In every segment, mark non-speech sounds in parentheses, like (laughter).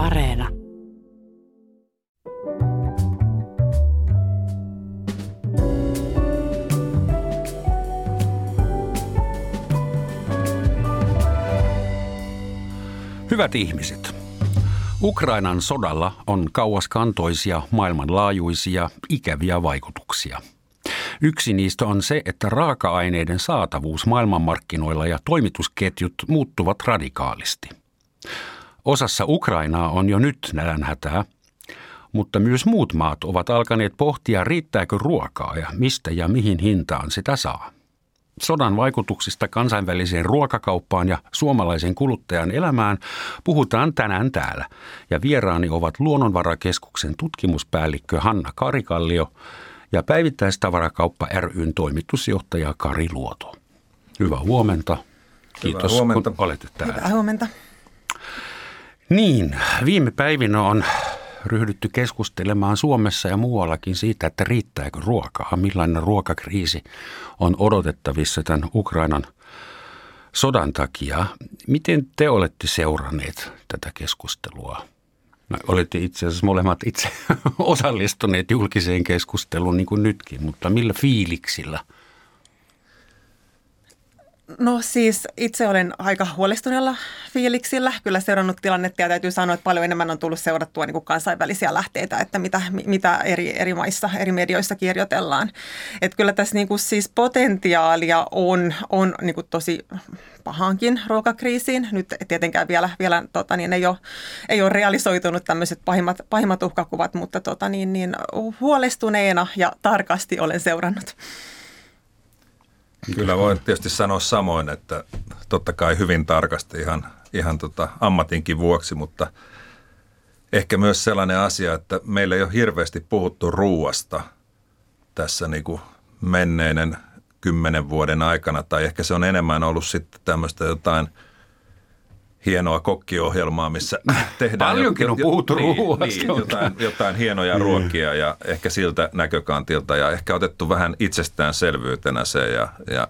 Areena. Hyvät ihmiset, Ukrainan sodalla on kauaskantoisia, maailmanlaajuisia, ikäviä vaikutuksia. Yksi niistä on se, että raaka-aineiden saatavuus maailmanmarkkinoilla ja toimitusketjut muuttuvat radikaalisti. Osassa Ukrainaa on jo nyt nälänhätää, mutta myös muut maat ovat alkaneet pohtia, riittääkö ruokaa ja mistä ja mihin hintaan sitä saa. Sodan vaikutuksista kansainväliseen ruokakauppaan ja suomalaisen kuluttajan elämään puhutaan tänään täällä. Ja vieraani ovat Luonnonvarakeskuksen tutkimuspäällikkö Hanna Karikallio ja päivittäistavarakauppa ryn toimitusjohtaja Kari Luoto. Hyvää huomenta. Kiitos, Hyvää huomenta. kun olette täällä. Hyvää huomenta. Niin, viime päivinä on ryhdytty keskustelemaan Suomessa ja muuallakin siitä, että riittääkö ruokaa, millainen ruokakriisi on odotettavissa tämän Ukrainan sodan takia. Miten te olette seuranneet tätä keskustelua? No, olette itse asiassa molemmat itse (laughs) osallistuneet julkiseen keskusteluun niin kuin nytkin, mutta millä fiiliksillä – No siis itse olen aika huolestuneella fiiliksillä. Kyllä seurannut tilannetta ja täytyy sanoa, että paljon enemmän on tullut seurattua niin kuin kansainvälisiä lähteitä, että mitä, mitä eri, eri maissa, eri medioissa kirjoitellaan. Että kyllä tässä niin kuin siis potentiaalia on, on niin kuin tosi pahankin ruokakriisiin. Nyt tietenkään vielä, vielä tota, niin ei, ole, ei ole realisoitunut tämmöiset pahimmat, pahimmat uhkakuvat, mutta tota, niin, niin, huolestuneena ja tarkasti olen seurannut. Kyllä voin tietysti sanoa samoin, että totta kai hyvin tarkasti ihan, ihan tota ammatinkin vuoksi, mutta ehkä myös sellainen asia, että meillä ei ole hirveästi puhuttu ruuasta tässä niin kuin menneinen kymmenen vuoden aikana, tai ehkä se on enemmän ollut sitten tämmöistä jotain – hienoa kokkiohjelmaa, missä (laughs) tehdään... Paljonkin jo, on puhuttu niin, ruoasta. Niin, jotain, jotain hienoja mm. ruokia ja ehkä siltä näkökantilta ja ehkä otettu vähän itsestäänselvyytenä se ja, ja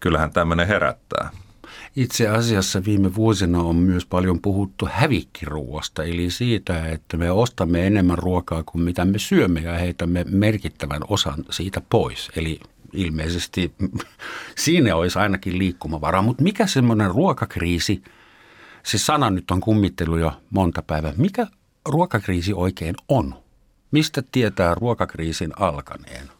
kyllähän tämmöinen herättää. Itse asiassa viime vuosina on myös paljon puhuttu hävikkiruoasta, eli siitä, että me ostamme enemmän ruokaa kuin mitä me syömme ja heitämme merkittävän osan siitä pois. Eli ilmeisesti (laughs) siinä olisi ainakin liikkumavara. Mutta mikä semmoinen ruokakriisi – se sana nyt on kummittelu jo monta päivää. Mikä ruokakriisi oikein on? Mistä tietää ruokakriisin alkaneen?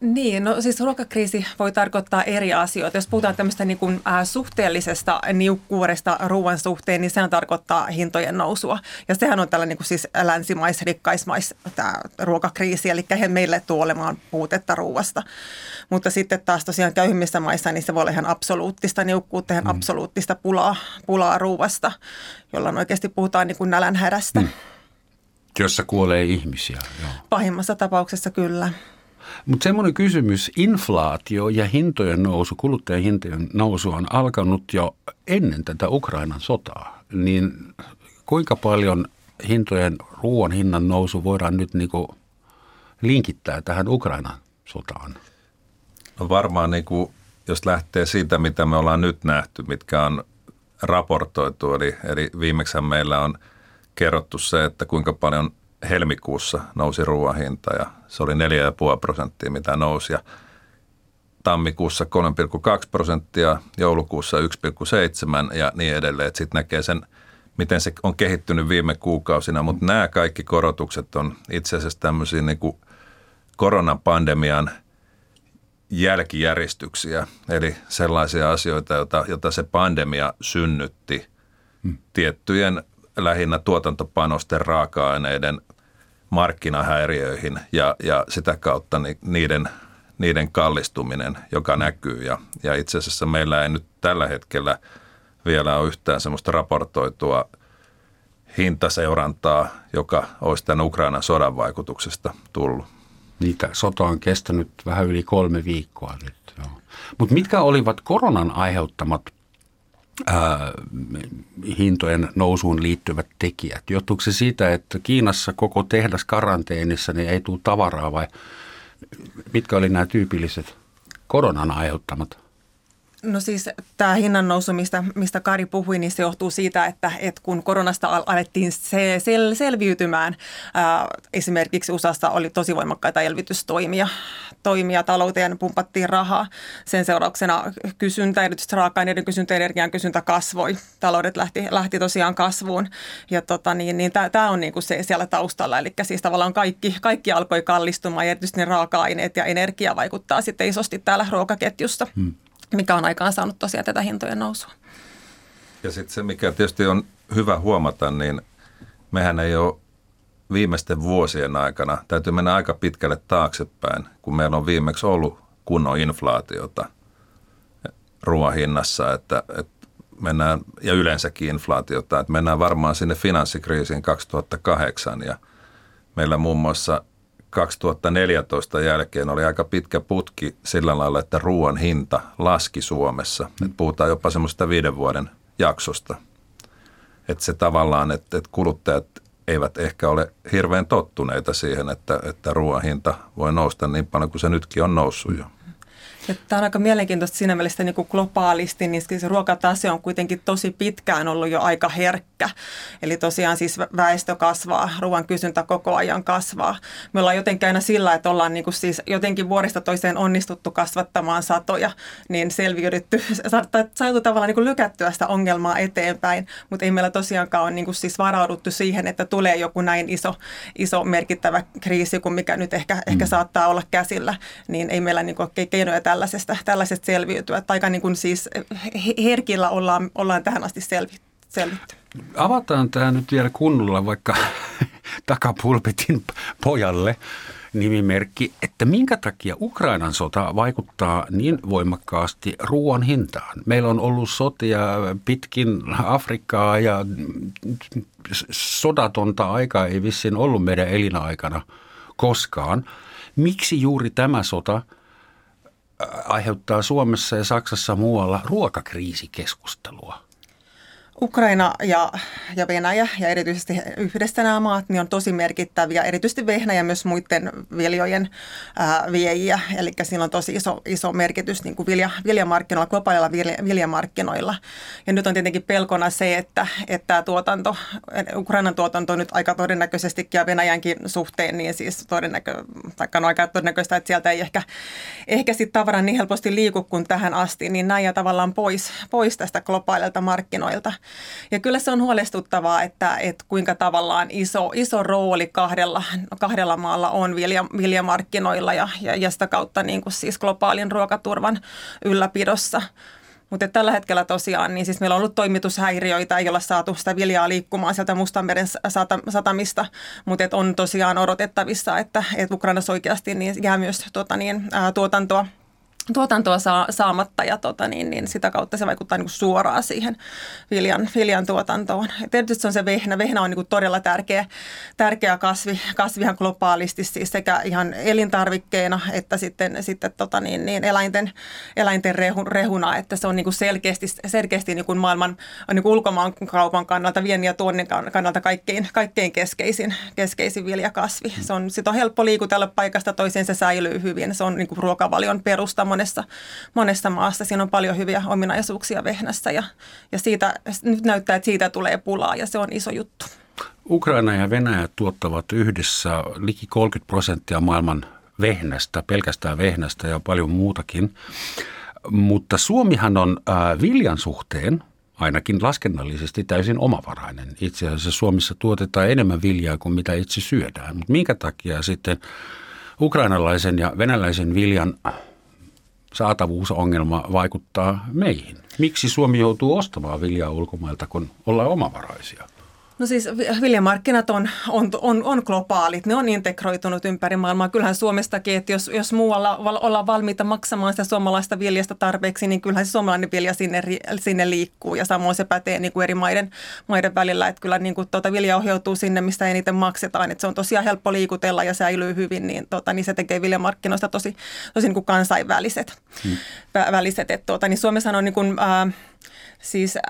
Niin, no siis ruokakriisi voi tarkoittaa eri asioita. Jos puhutaan tämmöistä niin kuin, äh, suhteellisesta niukkuudesta ruoan suhteen, niin sehän tarkoittaa hintojen nousua. Ja sehän on tällainen niin kuin siis länsimais, rikkaismais tämä ruokakriisi, eli he meille tuo olemaan puutetta ruoasta. Mutta sitten taas tosiaan köyhimmissä maissa, niin se voi olla ihan absoluuttista niukkuutta, ihan mm. absoluuttista pulaa, pulaa ruoasta, jolloin oikeasti puhutaan niin kuin nälänhädästä. Mm. Jossa kuolee ihmisiä. Joo. Pahimmassa tapauksessa kyllä. Mutta semmoinen kysymys, inflaatio ja hintojen nousu, kuluttajan hintojen nousu on alkanut jo ennen tätä Ukrainan sotaa. Niin kuinka paljon hintojen, ruoan hinnan nousu voidaan nyt niinku linkittää tähän Ukrainan sotaan? No varmaan niin kuin, jos lähtee siitä, mitä me ollaan nyt nähty, mitkä on raportoitu, eli, eli viimeksi meillä on kerrottu se, että kuinka paljon helmikuussa nousi ruoan hinta ja se oli 4,5 prosenttia, mitä nousi. Ja tammikuussa 3,2 prosenttia, joulukuussa 1,7 ja niin edelleen. Sitten näkee sen, miten se on kehittynyt viime kuukausina, mutta nämä kaikki korotukset on itse asiassa tämmöisiä niin kuin koronapandemian jälkijäristyksiä, eli sellaisia asioita, joita, joita se pandemia synnytti hmm. tiettyjen lähinnä tuotantopanosten raaka-aineiden markkinahäiriöihin ja, ja sitä kautta niiden, niiden kallistuminen, joka näkyy. Ja, ja itse asiassa meillä ei nyt tällä hetkellä vielä ole yhtään semmoista raportoitua hintaseurantaa, joka olisi tämän Ukrainan sodan vaikutuksesta tullut. Niitä sota on kestänyt vähän yli kolme viikkoa nyt. Mutta mitkä olivat koronan aiheuttamat ää, hintojen nousuun liittyvät tekijät? Johtuuko se siitä, että Kiinassa koko tehdas karanteenissa niin ei tule tavaraa vai mitkä oli nämä tyypilliset koronan aiheuttamat No siis tämä hinnan nousu, mistä, mistä Kari puhui, niin se johtuu siitä, että, että kun koronasta alettiin se, sel, selviytymään, ää, esimerkiksi USAssa oli tosi voimakkaita elvytystoimia, toimia talouteen pumpattiin rahaa. Sen seurauksena kysyntä, erityisesti raaka-aineiden kysyntä, energian kysyntä kasvoi. Taloudet lähti, lähti tosiaan kasvuun ja tota, niin, niin tämä on niinku se siellä taustalla. Eli siis tavallaan kaikki, kaikki alkoi kallistumaan ja erityisesti ne raaka-aineet ja energia vaikuttaa sitten isosti täällä ruokaketjussa. Hmm mikä on aikaan saanut tosiaan tätä hintojen nousua. Ja sitten se, mikä tietysti on hyvä huomata, niin mehän ei ole viimeisten vuosien aikana, täytyy mennä aika pitkälle taaksepäin, kun meillä on viimeksi ollut kunnon inflaatiota ruoan hinnassa, että, että mennään, ja yleensäkin inflaatiota, että mennään varmaan sinne finanssikriisiin 2008 ja meillä muun muassa 2014 jälkeen oli aika pitkä putki sillä lailla, että ruoan hinta laski Suomessa. Mm. Et puhutaan jopa semmoista viiden vuoden jaksosta. Että se tavallaan, että, että kuluttajat eivät ehkä ole hirveän tottuneita siihen, että, että ruoan hinta voi nousta niin paljon kuin se nytkin on noussut jo. Tämä on aika mielenkiintoista siinä mielessä niin kuin globaalisti, niin se ruokatase on kuitenkin tosi pitkään ollut jo aika herkkä. Eli tosiaan siis väestö kasvaa, ruoan kysyntä koko ajan kasvaa. Me ollaan jotenkin aina sillä, että ollaan niin kuin siis jotenkin vuodesta toiseen onnistuttu kasvattamaan satoja, niin selviydytty, (laughs) saatu tavallaan niin kuin lykättyä sitä ongelmaa eteenpäin, mutta ei meillä tosiaankaan ole niin kuin siis varauduttu siihen, että tulee joku näin iso, iso merkittävä kriisi kuin mikä nyt ehkä, ehkä mm. saattaa olla käsillä, niin ei meillä niin kuin keinoja tällä tällaisesta, tällaisesta selviytyä. Aika niin kuin siis herkillä ollaan, ollaan tähän asti selvitty. Avataan tämä nyt vielä kunnolla vaikka (laughs) takapulpitin pojalle nimimerkki, että minkä takia Ukrainan sota vaikuttaa niin voimakkaasti ruoan hintaan. Meillä on ollut sotia pitkin Afrikkaa ja sodatonta aikaa ei vissiin ollut meidän elinaikana koskaan. Miksi juuri tämä sota – aiheuttaa Suomessa ja Saksassa muualla ruokakriisikeskustelua. Ukraina ja, ja Venäjä ja erityisesti yhdessä nämä maat niin on tosi merkittäviä, erityisesti Venäjä myös muiden viljojen ää, viejiä. Eli sillä on tosi iso, iso merkitys niin kuin vilja, viljamarkkinoilla, globaalilla vilja, viljamarkkinoilla. Ja nyt on tietenkin pelkona se, että, että tuotanto, Ukrainan tuotanto nyt aika todennäköisesti ja Venäjänkin suhteen, niin siis todennäkö, on aika todennäköistä, että sieltä ei ehkä, ehkä sitten tavara niin helposti liiku kuin tähän asti, niin näin ja tavallaan pois, pois tästä globaalilta markkinoilta. Ja kyllä se on huolestuttavaa, että, että kuinka tavallaan iso, iso rooli kahdella, kahdella maalla on vilja, viljamarkkinoilla ja, ja, ja sitä kautta niin kuin siis globaalin ruokaturvan ylläpidossa. Mutta tällä hetkellä tosiaan, niin siis meillä on ollut toimitushäiriöitä, ei olla saatu sitä viljaa liikkumaan sieltä Mustanmeren satamista, mutta on tosiaan odotettavissa, että, että Ukrainassa oikeasti niin jää myös tuota, niin, ää, tuotantoa tuotantoa saa, saamatta ja tota, niin, niin sitä kautta se vaikuttaa niin suoraan siihen viljan, viljan tuotantoon. Ja tietysti se on se vehnä. Vehnä on niin todella tärkeä, tärkeä kasvi, kasvihan globaalisti siis sekä ihan elintarvikkeena että sitten, sitten tota, niin, niin eläinten, eläinten rehu, rehuna, että se on niin selkeästi, selkeästi niin maailman niin kuin ulkomaan kaupan kannalta, viennin ja tuonnin kannalta kaikkein, kaikkein keskeisin, keskeisin viljakasvi. Se on, sit on helppo liikutella paikasta toiseen, se säilyy hyvin. Se on niin ruokavalion perusta monessa, monessa maassa. Siinä on paljon hyviä ominaisuuksia vehnässä ja, ja siitä, nyt näyttää, että siitä tulee pulaa ja se on iso juttu. Ukraina ja Venäjä tuottavat yhdessä liki 30 prosenttia maailman vehnästä, pelkästään vehnästä ja paljon muutakin. Mutta Suomihan on äh, viljan suhteen ainakin laskennallisesti täysin omavarainen. Itse asiassa Suomessa tuotetaan enemmän viljaa kuin mitä itse syödään. Mutta minkä takia sitten ukrainalaisen ja venäläisen viljan saatavuusongelma vaikuttaa meihin. Miksi Suomi joutuu ostamaan viljaa ulkomailta, kun ollaan omavaraisia? No siis viljamarkkinat on, on, on, on globaalit, ne on integroitunut ympäri maailmaa. Kyllähän Suomestakin, että jos, jos muualla ollaan valmiita maksamaan sitä suomalaista viljasta tarpeeksi, niin kyllähän se suomalainen vilja sinne, sinne liikkuu. Ja samoin se pätee niin kuin eri maiden, maiden välillä, että kyllä niin kuin tuota vilja ohjautuu sinne, mistä eniten maksetaan. Että se on tosiaan helppo liikutella ja säilyy hyvin, niin, tota, niin se tekee viljamarkkinoista tosi, tosi niin kuin kansainväliset. Hmm. Väliset, että tuota, niin Suomessa on niin kuin, äh, Siis äh,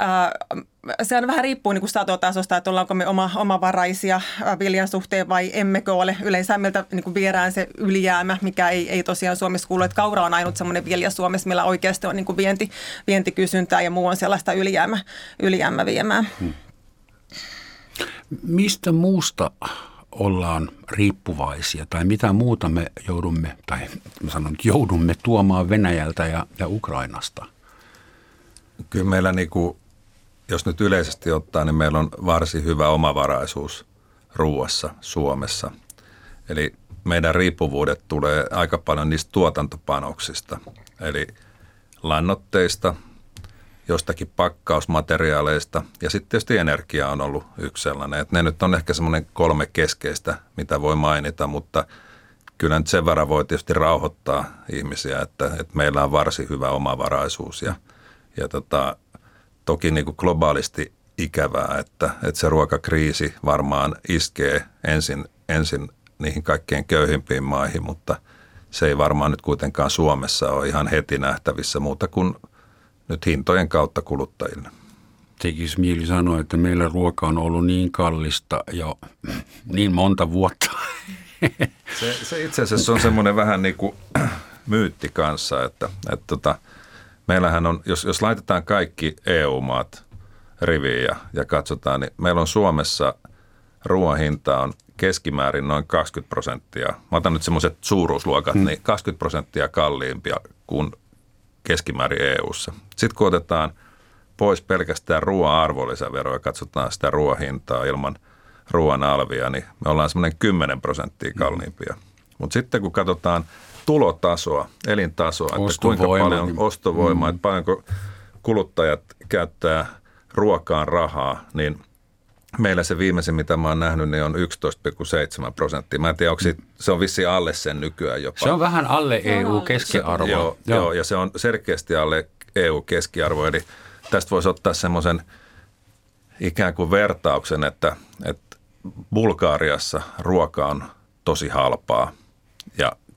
se on vähän riippuu niin kuin satotasosta, että ollaanko me oma, omavaraisia viljan suhteen vai emmekö ole. Yleensä meiltä niin viedään se ylijäämä, mikä ei, ei tosiaan Suomessa kuulu. Että kaura on ainut semmoinen vilja Suomessa, millä oikeasti on niin kuin vienti, vientikysyntää ja muu on sellaista ylijäämä, ylijäämä viemään. Hmm. Mistä muusta ollaan riippuvaisia tai mitä muuta me joudumme, tai mä sanon, joudumme tuomaan Venäjältä ja, ja Ukrainasta? Kyllä meillä, niin kuin, jos nyt yleisesti ottaa, niin meillä on varsin hyvä omavaraisuus ruuassa Suomessa. Eli meidän riippuvuudet tulee aika paljon niistä tuotantopanoksista, eli lannoitteista – jostakin pakkausmateriaaleista ja sitten tietysti energia on ollut yksi sellainen. Että ne nyt on ehkä semmoinen kolme keskeistä, mitä voi mainita, mutta kyllä nyt sen verran voi tietysti rauhoittaa ihmisiä, että, että meillä on varsin hyvä omavaraisuus ja, ja tota, toki niin kuin globaalisti ikävää, että, että se ruokakriisi varmaan iskee ensin, ensin niihin kaikkein köyhimpiin maihin, mutta se ei varmaan nyt kuitenkaan Suomessa ole ihan heti nähtävissä muuta kuin – nyt hintojen kautta kuluttajille. Tekisi mieli sanoa, että meillä ruoka on ollut niin kallista jo niin monta vuotta. Se, se itse asiassa on semmoinen vähän niin kuin (clears throat) myytti kanssa, että, että tota, meillähän on, jos, jos laitetaan kaikki EU-maat riviin ja, ja katsotaan, niin meillä on Suomessa ruoan hinta on keskimäärin noin 20 prosenttia. Mä otan nyt semmoiset suuruusluokat, hmm. niin 20 prosenttia kalliimpia kuin keskimäärin EU-ssa. Sitten kun otetaan pois pelkästään ruoan arvonlisäveroa ja katsotaan sitä ruoahintaa ilman ruoan alvia, niin me ollaan semmoinen 10 prosenttia kalliimpia. Mm. Mutta sitten kun katsotaan tulotasoa, elintasoa, että kuinka paljon ostovoimaa, mm. että paljonko kuluttajat käyttää ruokaan rahaa, niin meillä se viimeisin, mitä mä oon nähnyt, niin on 11,7 prosenttia. Mä en tiedä, onko se, se on vissi alle sen nykyään jopa. Se on vähän alle EU-keskiarvo. Joo, joo. joo, ja se on selkeästi alle EU-keskiarvo. Eli tästä voisi ottaa semmoisen ikään kuin vertauksen, että, että Bulgaariassa ruoka on tosi halpaa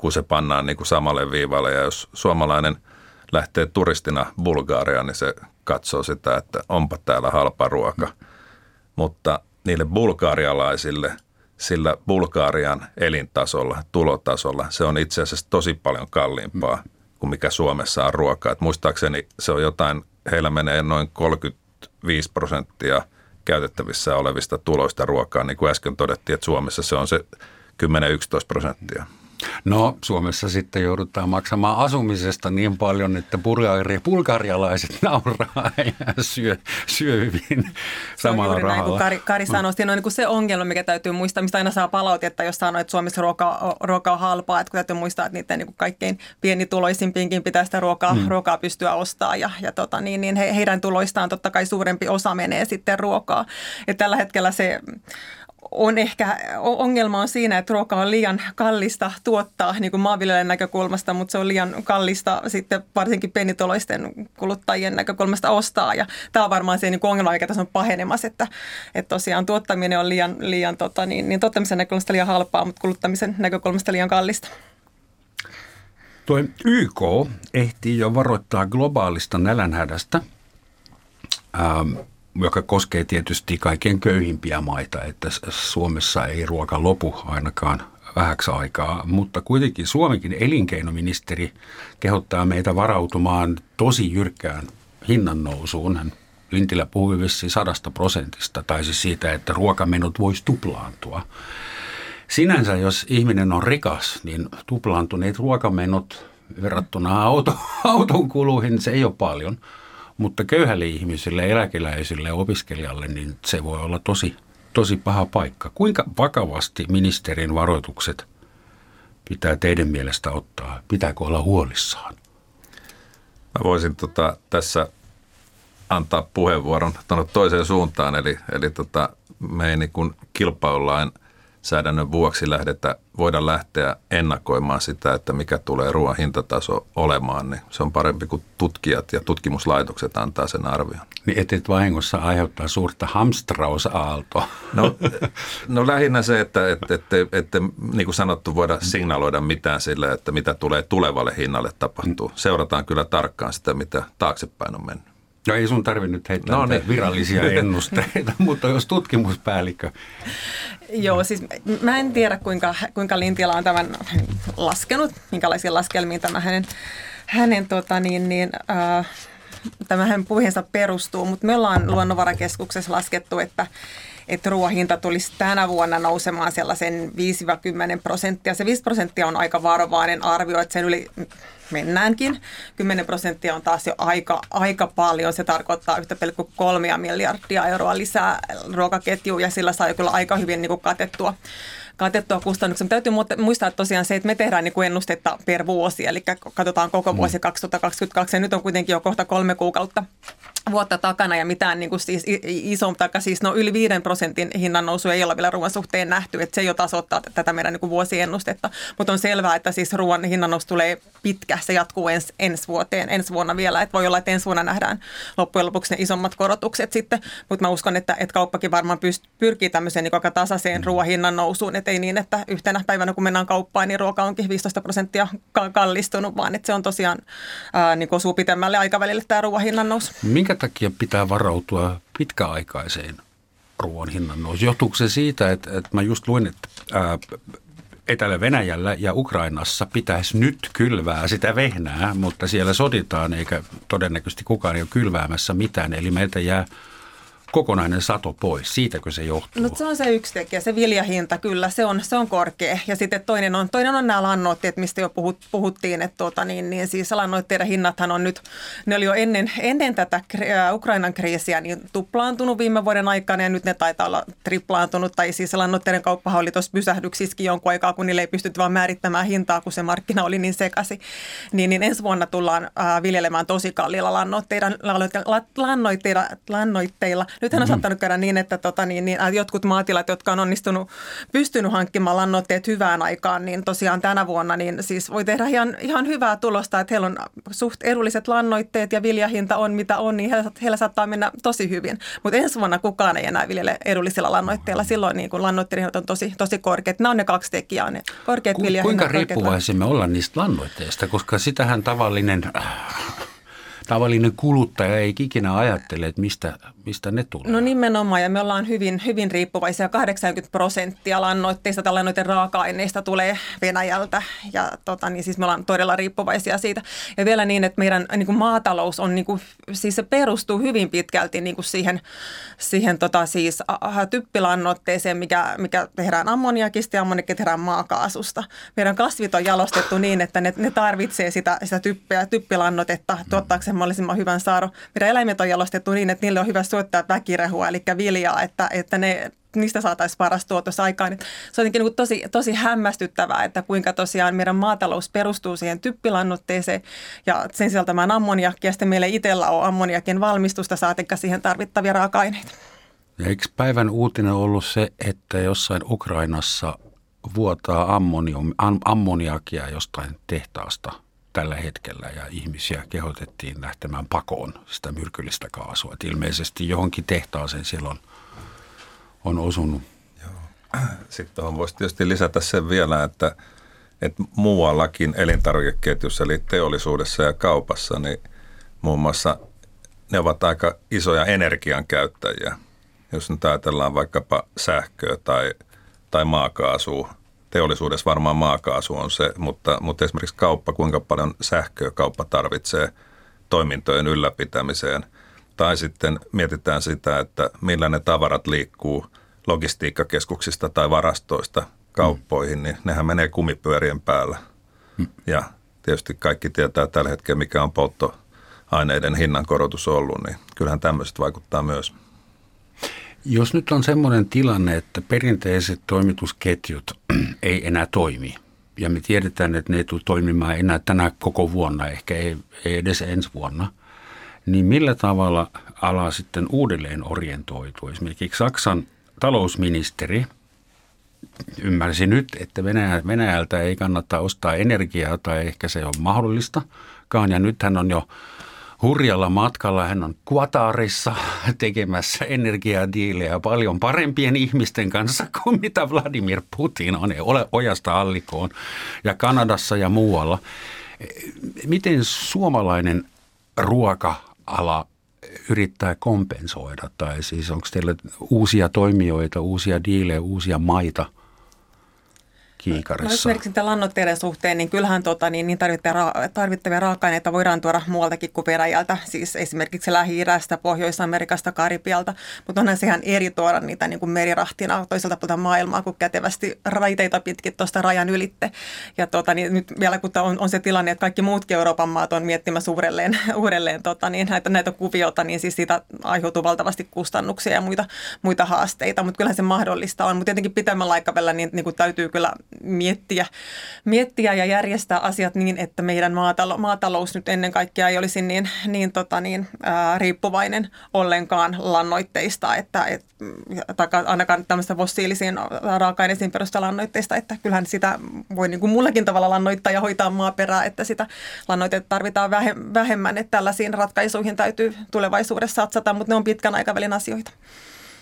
kun se pannaan niin kuin samalle viivalle ja jos suomalainen lähtee turistina Bulgaariaan, niin se katsoo sitä, että onpa täällä halpa ruoka. Mutta niille bulgaarialaisille sillä Bulgaarian elintasolla, tulotasolla, se on itse asiassa tosi paljon kalliimpaa kuin mikä Suomessa on ruokaa. Et muistaakseni se on jotain, heillä menee noin 35 prosenttia käytettävissä olevista tuloista ruokaa, niin kuin äsken todettiin, että Suomessa se on se 10-11 prosenttia. No Suomessa sitten joudutaan maksamaan asumisesta niin paljon, että bulgari, bulgarialaiset (laughs) nauraa ja syö, syö hyvin samalla rahalla. Näin, kun Kari, Kari sanoi, siinä on niin kuin se ongelma, mikä täytyy muistaa, mistä aina saa palautetta, jos sanoo, että Suomessa ruoka, ruoka on halpaa, että kun täytyy muistaa, että niiden niin kuin kaikkein pienituloisimpiinkin pitää sitä ruokaa, hmm. ruokaa pystyä ostamaan ja, ja tota, niin, niin he, heidän tuloistaan totta kai suurempi osa menee sitten ruokaa. Ja tällä hetkellä se on ehkä, ongelma on siinä, että ruoka on liian kallista tuottaa niin kuin maanviljelijän näkökulmasta, mutta se on liian kallista sitten varsinkin pienitoloisten kuluttajien näkökulmasta ostaa. Ja tämä on varmaan se niin kuin ongelma, mikä tässä on pahenemassa, että, että tosiaan tuottaminen on liian, liian tota, niin, niin tuottamisen näkökulmasta liian halpaa, mutta kuluttamisen näkökulmasta liian kallista. Tuo YK ehtii jo varoittaa globaalista nälänhädästä. Ähm, joka koskee tietysti kaiken köyhimpiä maita, että Suomessa ei ruoka lopu ainakaan vähäksi aikaa, mutta kuitenkin Suomenkin elinkeinoministeri kehottaa meitä varautumaan tosi jyrkkään hinnan nousuun. Hän Lintilä puhui vissiin sadasta prosentista, tai siis siitä, että ruokamenot voisi tuplaantua. Sinänsä, jos ihminen on rikas, niin tuplaantuneet ruokamenot verrattuna auto, (laughs) auton kuluihin, se ei ole paljon – mutta köyhälle ihmiselle, eläkeläisille ja opiskelijalle, niin se voi olla tosi, tosi paha paikka. Kuinka vakavasti ministerin varoitukset pitää teidän mielestä ottaa? Pitääkö olla huolissaan? Mä voisin tota, tässä antaa puheenvuoron tuonne toiseen suuntaan, eli, eli tota, me ei niin kilpailulain säädännön vuoksi lähdetä, voida lähteä ennakoimaan sitä, että mikä tulee ruoan hintataso olemaan, niin se on parempi kuin tutkijat ja tutkimuslaitokset antaa sen arvion. Niin et vahingossa aiheuttaa suurta hamstrausaaltoa. No, (laughs) no lähinnä se, että että että että niin kuin sanottu voida signaloida mitään sille, että mitä tulee tulevalle hinnalle tapahtuu. Seurataan kyllä tarkkaan sitä, mitä taaksepäin on mennyt. No ei sun tarvinnut heittää no, niin. virallisia (laughs) ennusteita, mutta jos tutkimuspäällikkö. Joo, siis mä en tiedä kuinka, kuinka Lintiala on tämän laskenut, minkälaisia laskelmiin tämä hänen, hänen tota niin, niin, äh, tämähän puheensa perustuu, mutta me ollaan Luonnonvarakeskuksessa laskettu, että että ruoahinta tulisi tänä vuonna nousemaan sellaisen 5-10 prosenttia. Se 5 prosenttia on aika varovainen arvio, että sen yli mennäänkin. 10 prosenttia on taas jo aika, aika paljon. Se tarkoittaa 1,3 miljardia euroa lisää ruokaketjuun ja sillä saa jo kyllä aika hyvin niin katettua katettua kustannuksia. Täytyy muistaa että tosiaan se, että me tehdään niin kuin ennustetta per vuosi, eli katsotaan koko vuosi 2022 mm. ja nyt on kuitenkin jo kohta kolme kuukautta vuotta takana ja mitään niin kuin siis iso, tai siis no yli 5 prosentin hinnan nousu ei ole vielä ruoan suhteen nähty, että se jo tasoittaa tätä meidän niin kuin vuosiennustetta. Mutta on selvää, että siis ruoan hinnan nousu tulee pitkä, se jatkuu ens, ensi vuoteen, ensi vuonna vielä, että voi olla, että ensi vuonna nähdään loppujen lopuksi ne isommat korotukset sitten, mutta mä uskon, että, että kauppakin varmaan pyst, pyrkii tämmöiseen niin aika tasaiseen ruoan hinnan nousuun, että ei niin, että yhtenä päivänä kun mennään kauppaan, niin ruoka onkin 15 prosenttia kallistunut, vaan että se on tosiaan ää, niin osuu pitemmälle aikavälille tämä ruoan hinnan nousu. Minkä takia pitää varautua pitkäaikaiseen ruoan hinnan nousu? Johtuuko se siitä, että, että mä just luin, että ää, Etelä-Venäjällä ja Ukrainassa pitäisi nyt kylvää sitä vehnää, mutta siellä soditaan eikä todennäköisesti kukaan ei ole kylväämässä mitään. Eli meiltä jää kokonainen sato pois. Siitäkö se johtuu? No se on se yksi tekijä, se viljahinta kyllä, se on, se on korkea. Ja sitten toinen on, toinen on nämä lannoitteet, mistä jo puhut, puhuttiin, että tuota, niin, niin siis lannoitteiden hinnathan on nyt, ne oli jo ennen, ennen tätä Ukrainan kriisiä niin tuplaantunut viime vuoden aikana ja nyt ne taitaa olla triplaantunut. Tai siis lannoitteiden kauppahan oli tuossa pysähdyksissäkin jonkun aikaa, kun niille ei pystytty vaan määrittämään hintaa, kun se markkina oli niin sekasi. Niin, niin ensi vuonna tullaan äh, viljelemään tosi kalliilla lannoitteilla, lannoitteilla, lannoitteilla, lannoitteilla Nythän on mm-hmm. saattanut käydä niin, että tota, niin, niin, jotkut maatilat, jotka on onnistunut, pystynyt hankkimaan lannoitteet hyvään aikaan, niin tosiaan tänä vuonna niin siis voi tehdä ihan, ihan hyvää tulosta, että heillä on suht edulliset lannoitteet ja viljahinta on mitä on, niin heillä, heillä saattaa mennä tosi hyvin. Mutta ensi vuonna kukaan ei enää viljele edullisilla lannoitteilla. Silloin niin kun lannoitteiden on tosi, tosi korkeat. Nämä on ne kaksi tekijää, ne korkeat Ku, Kuinka riippuvaisia me ollaan niistä lannoitteista, koska sitähän tavallinen tavallinen kuluttaja ei ikinä ajattele, että mistä, mistä ne tulee. No nimenomaan, ja me ollaan hyvin, hyvin riippuvaisia. 80 prosenttia lannoitteista lannoitteen raaka-aineista tulee Venäjältä, ja tota, niin siis me ollaan todella riippuvaisia siitä. Ja vielä niin, että meidän niin kuin maatalous on, niin kuin, siis se perustuu hyvin pitkälti niin kuin siihen, siihen tota, siis typpilannoitteeseen, mikä, mikä tehdään ammoniakista ja ammoniakki tehdään maakaasusta. Meidän kasvit on jalostettu niin, että ne, ne tarvitsee sitä, sitä typpeä, typpilannotetta tuottaakseen mahdollisimman hyvän saaro. Meidän eläimet on jalostettu niin, että niille on hyvä syöttää väkirehua, eli viljaa, että, että ne niistä saataisiin paras tuotos aikaan. Se on jotenkin niin tosi, tosi hämmästyttävää, että kuinka tosiaan meidän maatalous perustuu siihen typpilannotteeseen ja sen sisältämään ammoniakkia. Ja sitten meillä itsellä on ammoniakin valmistusta saatikka siihen tarvittavia raaka-aineita. Ja eikö päivän uutinen ollut se, että jossain Ukrainassa vuotaa ammoniakia jostain tehtaasta – tällä hetkellä ja ihmisiä kehotettiin lähtemään pakoon sitä myrkyllistä kaasua. Et ilmeisesti johonkin tehtaaseen siellä on, osunut. Joo. (clears throat) Sitten tuohon voisi tietysti lisätä sen vielä, että, että muuallakin elintarvikeketjussa, eli teollisuudessa ja kaupassa, niin muun muassa ne ovat aika isoja energian käyttäjiä. Jos nyt ajatellaan vaikkapa sähköä tai, tai maakaasua, teollisuudessa varmaan maakaasu on se, mutta, mutta esimerkiksi kauppa, kuinka paljon sähköä kauppa tarvitsee toimintojen ylläpitämiseen. Tai sitten mietitään sitä, että millä ne tavarat liikkuu logistiikkakeskuksista tai varastoista kauppoihin, mm. niin nehän menee kumipyörien päällä. Mm. Ja tietysti kaikki tietää tällä hetkellä, mikä on polttoaineiden hinnankorotus ollut, niin kyllähän tämmöiset vaikuttaa myös. Jos nyt on semmoinen tilanne, että perinteiset toimitusketjut (clears throat) ei enää toimi, ja me tiedetään, että ne ei tule toimimaan enää tänä koko vuonna, ehkä ei, ei edes ensi vuonna, niin millä tavalla ala sitten uudelleen orientoituu? Esimerkiksi Saksan talousministeri ymmärsi nyt, että Venäjältä ei kannata ostaa energiaa tai ehkä se on mahdollistakaan, ja nyt hän on jo hurjalla matkalla. Hän on Kuataarissa tekemässä energiadiilejä paljon parempien ihmisten kanssa kuin mitä Vladimir Putin on ole ojasta allikoon ja Kanadassa ja muualla. Miten suomalainen ruoka-ala yrittää kompensoida? Tai siis onko teillä uusia toimijoita, uusia diilejä, uusia maita – kiikarissa. No esimerkiksi tämän lannoitteiden suhteen, niin kyllähän tota, niin, niin tarvittavia, raaka-aineita voidaan tuoda muualtakin kuin Venäjältä, siis esimerkiksi Lähi-idästä, Pohjois-Amerikasta, Karipialta, mutta onhan se ihan eri tuoda niitä niin kuin merirahtina toiselta puolta maailmaa kuin kätevästi raiteita pitkin tuosta rajan ylitte. Ja tota, niin nyt vielä kun on, on, se tilanne, että kaikki muutkin Euroopan maat on miettimässä uudelleen, (laughs) uudelleen tota, niin näitä, näitä kuviota, niin siis siitä aiheutuu valtavasti kustannuksia ja muita, muita haasteita, mutta kyllähän se mahdollista on, mutta tietenkin pitemmällä aikavälillä niin, niin kuin täytyy kyllä miettiä, miettiä ja järjestää asiat niin, että meidän maatalo, maatalous nyt ennen kaikkea ei olisi niin, niin, tota niin ää, riippuvainen ollenkaan lannoitteista, että, et, tai ainakaan tämmöistä fossiilisiin raaka-aineisiin perusta lannoitteista, että kyllähän sitä voi niin kuin mullakin tavalla lannoittaa ja hoitaa maaperää, että sitä lannoitetta tarvitaan vähemmän, että tällaisiin ratkaisuihin täytyy tulevaisuudessa satsata, mutta ne on pitkän aikavälin asioita.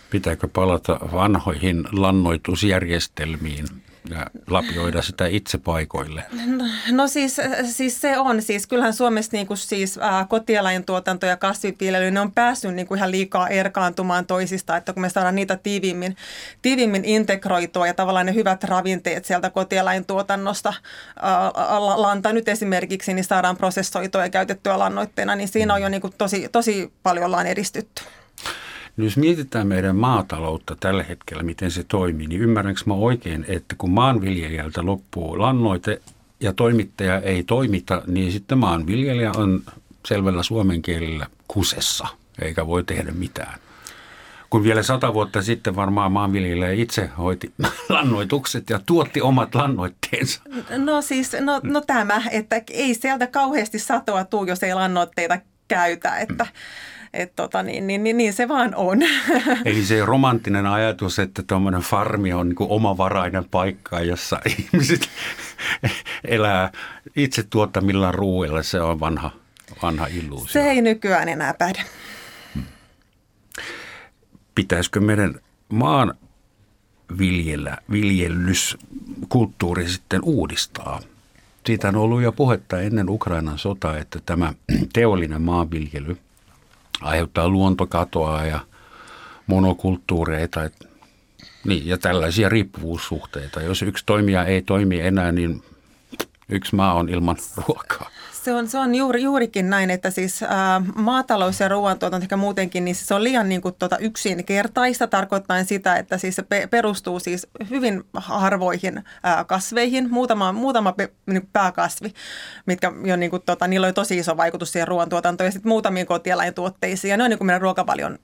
Pitääkö palata vanhoihin lannoitusjärjestelmiin? Ja lapioida sitä itse paikoille? No, no siis, siis se on. Siis kyllähän Suomessa niin kuin siis, ää, kotieläintuotanto ja kasvipiilely, ne on päässyt niin kuin ihan liikaa erkaantumaan toisista, että kun me saadaan niitä tiiviimmin, tiiviimmin integroitua ja tavallaan ne hyvät ravinteet sieltä kotieläintuotannosta, ää, lanta nyt esimerkiksi, niin saadaan prosessoitua ja käytettyä lannoitteena, niin siinä on jo niin kuin tosi, tosi paljon ollaan edistytty. No jos mietitään meidän maataloutta tällä hetkellä, miten se toimii, niin ymmärränkö mä oikein, että kun maanviljelijältä loppuu lannoite ja toimittaja ei toimita, niin sitten maanviljelijä on selvällä suomen kielellä kusessa, eikä voi tehdä mitään. Kun vielä sata vuotta sitten varmaan maanviljelijä itse hoiti (laughs) lannoitukset ja tuotti omat lannoitteensa. No siis, no, no tämä, että ei sieltä kauheasti satoa tuu, jos ei lannoitteita käytä, että... Hmm et tota, niin, niin, niin, niin se vaan on. (laughs) Eli se romanttinen ajatus, että tuommoinen farmi on niin omavarainen paikka, jossa (laughs) ihmiset elää itse tuottamilla ruuilla, se on vanha, vanha illuusio. Se ei nykyään enää päde. Hmm. Pitäisikö meidän maan viljellä, viljelyskulttuuri sitten uudistaa? Siitä on ollut jo puhetta ennen Ukrainan sotaa, että tämä (clears throat) teollinen maanviljely – aiheuttaa luontokatoa ja monokulttuureita niin, ja tällaisia riippuvuussuhteita. Jos yksi toimija ei toimi enää, niin yksi maa on ilman (laughs) ruokaa. Se on, se on juuri, juurikin näin, että siis ää, maatalous ja ruoantuotanto ehkä muutenkin, niin se on liian niin kuin, tuota, yksinkertaista, tarkoittaen sitä, että siis se pe- perustuu siis hyvin harvoihin ää, kasveihin, muutama, muutama pe- niin pääkasvi, mitkä jo niin kuin, tota, niillä on tosi iso vaikutus siihen ruoantuotantoon ja sitten muutamiin kotieläintuotteisiin ja ne on niin kuin meidän ruokavalion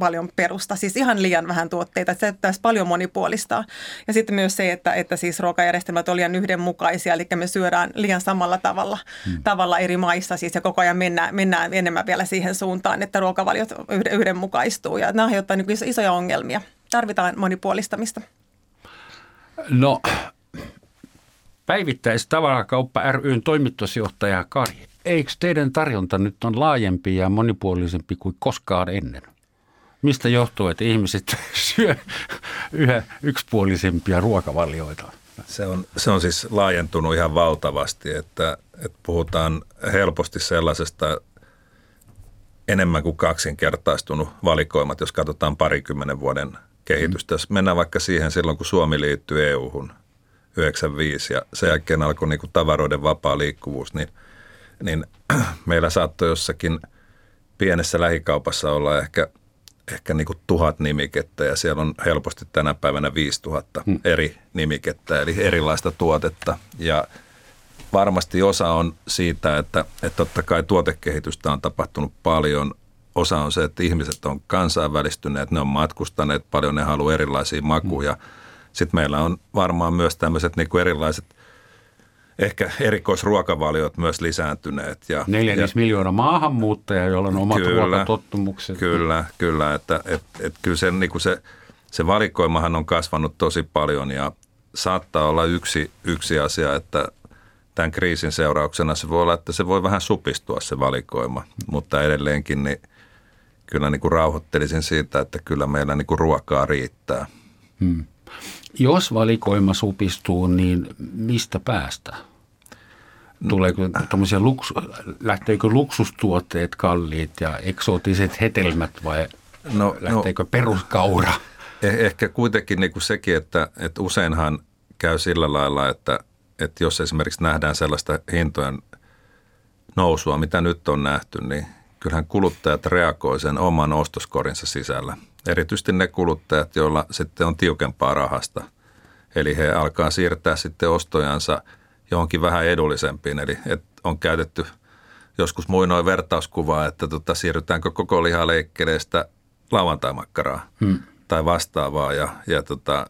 paljon perusta, siis ihan liian vähän tuotteita, että se pitäisi paljon monipuolistaa. Ja sitten myös se, että, että siis ruokajärjestelmät on liian yhdenmukaisia, eli me syödään liian samalla tavalla, hmm. tavalla eri maissa siis ja koko ajan mennään, mennään enemmän vielä siihen suuntaan, että ruokavaliot yhdenmukaistuu ja nämä aiheuttaa niin isoja ongelmia. Tarvitaan monipuolistamista. No, päivittäistavarakauppa ryn toimitusjohtaja Kari, eikö teidän tarjonta nyt on laajempi ja monipuolisempi kuin koskaan ennen? Mistä johtuu, että ihmiset (laughs) syö yhä yksipuolisempia ruokavalioita? Se on, se on siis laajentunut ihan valtavasti, että, että puhutaan helposti sellaisesta enemmän kuin kaksinkertaistunut valikoimat, jos katsotaan parikymmenen vuoden kehitystä. Jos mennään vaikka siihen silloin, kun Suomi liittyi EU-hun 95 ja sen jälkeen alkoi niin kuin tavaroiden vapaa liikkuvuus, niin, niin (clears throat) meillä saattoi jossakin pienessä lähikaupassa olla ehkä ehkä niin kuin tuhat nimikettä ja siellä on helposti tänä päivänä 5000 hmm. eri nimikettä, eli erilaista tuotetta. Ja varmasti osa on siitä, että, että totta kai tuotekehitystä on tapahtunut paljon. Osa on se, että ihmiset on kansainvälistyneet, ne on matkustaneet paljon, ne haluaa erilaisia makuja. Hmm. Sitten meillä on varmaan myös tämmöiset niin kuin erilaiset – ehkä erikoisruokavaliot myös lisääntyneet. Ja, Neljännes ja, miljoona maahanmuuttajaa, joilla on omat kyllä, ruokatottumukset. Kyllä, kyllä. Että, et, et, kyllä se, niin kuin se, se valikoimahan on kasvanut tosi paljon ja saattaa olla yksi, yksi asia, että tämän kriisin seurauksena se voi olla, että se voi vähän supistua se valikoima, mutta edelleenkin niin kyllä niin kuin rauhoittelisin siitä, että kyllä meillä niin kuin ruokaa riittää. Hmm. Jos valikoima supistuu, niin mistä päästä? Tuleeko tämmöisiä luksu, lähteekö luksustuotteet kalliit ja eksoottiset hetelmät vai no, no lähteekö no, peruskaura? Eh, ehkä kuitenkin niin kuin sekin, että, että useinhan käy sillä lailla, että, että jos esimerkiksi nähdään sellaista hintojen nousua, mitä nyt on nähty, niin kyllähän kuluttajat reagoi sen oman ostoskorinsa sisällä. Erityisesti ne kuluttajat, joilla sitten on tiukempaa rahasta. Eli he alkaa siirtää sitten ostojansa johonkin vähän edullisempiin. Eli et on käytetty joskus muinoin vertauskuvaa, että tota, siirrytäänkö koko lihaleikkereistä lauantaimakkaraa hmm. tai vastaavaa. Ja, ja tota,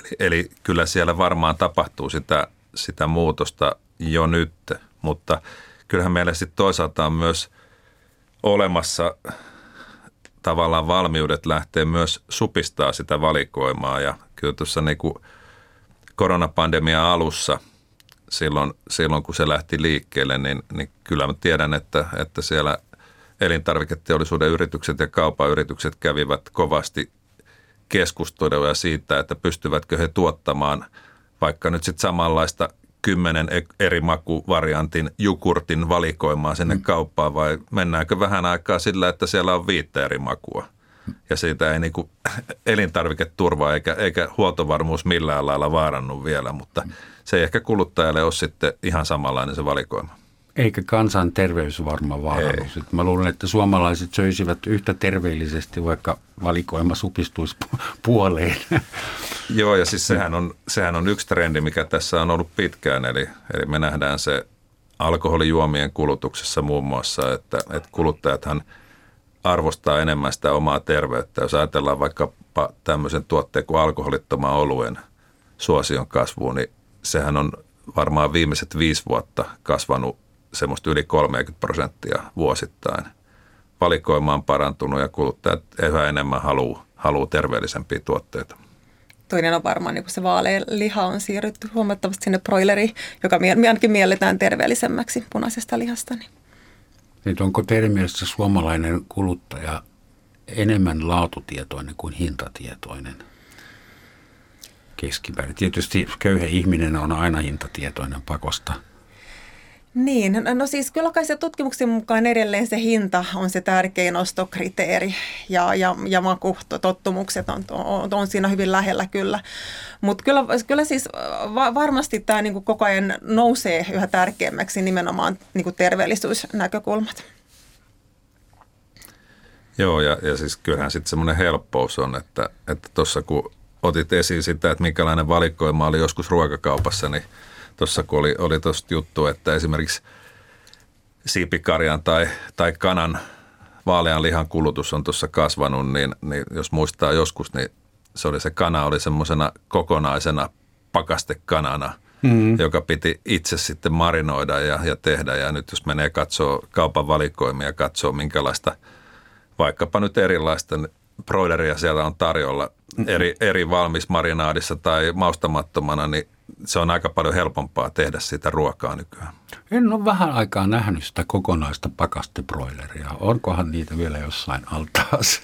eli, eli kyllä siellä varmaan tapahtuu sitä, sitä muutosta jo nyt, mutta kyllähän meillä sitten toisaalta on myös olemassa tavallaan valmiudet lähtee myös supistaa sitä valikoimaa ja kyllä tuossa niin koronapandemian alussa silloin, silloin, kun se lähti liikkeelle, niin, niin kyllä mä tiedän, että, että siellä elintarviketeollisuuden yritykset ja kaupan yritykset kävivät kovasti keskustelua siitä, että pystyvätkö he tuottamaan vaikka nyt sitten samanlaista kymmenen eri makuvariantin jukurtin valikoimaa sinne mm. kauppaan vai mennäänkö vähän aikaa sillä, että siellä on viittä eri makua? Ja siitä ei niinku (clears throat) elintarviketurva eikä, eikä huoltovarmuus millään lailla vaarannut vielä, mutta se ei ehkä kuluttajalle ole sitten ihan samanlainen se valikoima. Eikä kansan terveys varmaan vaarannut. Mä luulen, että suomalaiset söisivät yhtä terveellisesti, vaikka valikoima supistuisi puoleen. (laughs) Joo, ja siis sehän on, sehän on yksi trendi, mikä tässä on ollut pitkään. Eli, eli me nähdään se alkoholijuomien kulutuksessa muun muassa, että, että kuluttajathan arvostaa enemmän sitä omaa terveyttä. Jos ajatellaan vaikka tämmöisen tuotteen kuin alkoholittoman oluen suosion kasvuun, niin sehän on varmaan viimeiset viisi vuotta kasvanut semmoista yli 30 prosenttia vuosittain. Valikoima on parantunut ja kuluttajat yhä enemmän haluaa haluu terveellisempiä tuotteita. Toinen on varmaan niin se vaalea liha on siirrytty huomattavasti sinne broileriin, joka ainakin mielletään terveellisemmäksi punaisesta lihasta. Niin. Nyt onko teidän mielestä suomalainen kuluttaja enemmän laatutietoinen kuin hintatietoinen? Keskimäärin. Tietysti köyhä ihminen on aina hintatietoinen pakosta – niin, no, no siis kyllä kai se tutkimuksen mukaan edelleen se hinta on se tärkein ostokriteeri ja, ja, ja makutottumukset on, on, on siinä hyvin lähellä kyllä. Mutta kyllä, kyllä siis va, varmasti tämä niinku koko ajan nousee yhä tärkeämmäksi nimenomaan niinku terveellisyysnäkökulmat. Joo, ja, ja siis kyllähän sitten semmoinen helppous on, että tuossa että kun otit esiin sitä, että minkälainen valikoima oli joskus ruokakaupassa, niin – tuossa kun oli, oli tuosta juttu, että esimerkiksi siipikarjan tai, tai kanan vaalean lihan kulutus on tuossa kasvanut, niin, niin jos muistaa joskus, niin se oli se kana oli semmoisena kokonaisena pakastekanana, mm-hmm. joka piti itse sitten marinoida ja, ja tehdä. Ja nyt jos menee katsoo kaupan valikoimia ja katsoo minkälaista vaikkapa nyt erilaista broileria siellä on tarjolla eri, eri valmis marinaadissa tai maustamattomana, niin se on aika paljon helpompaa tehdä sitä ruokaa nykyään. En ole vähän aikaa nähnyt sitä kokonaista pakastebroileria. Onkohan niitä vielä jossain altaassa?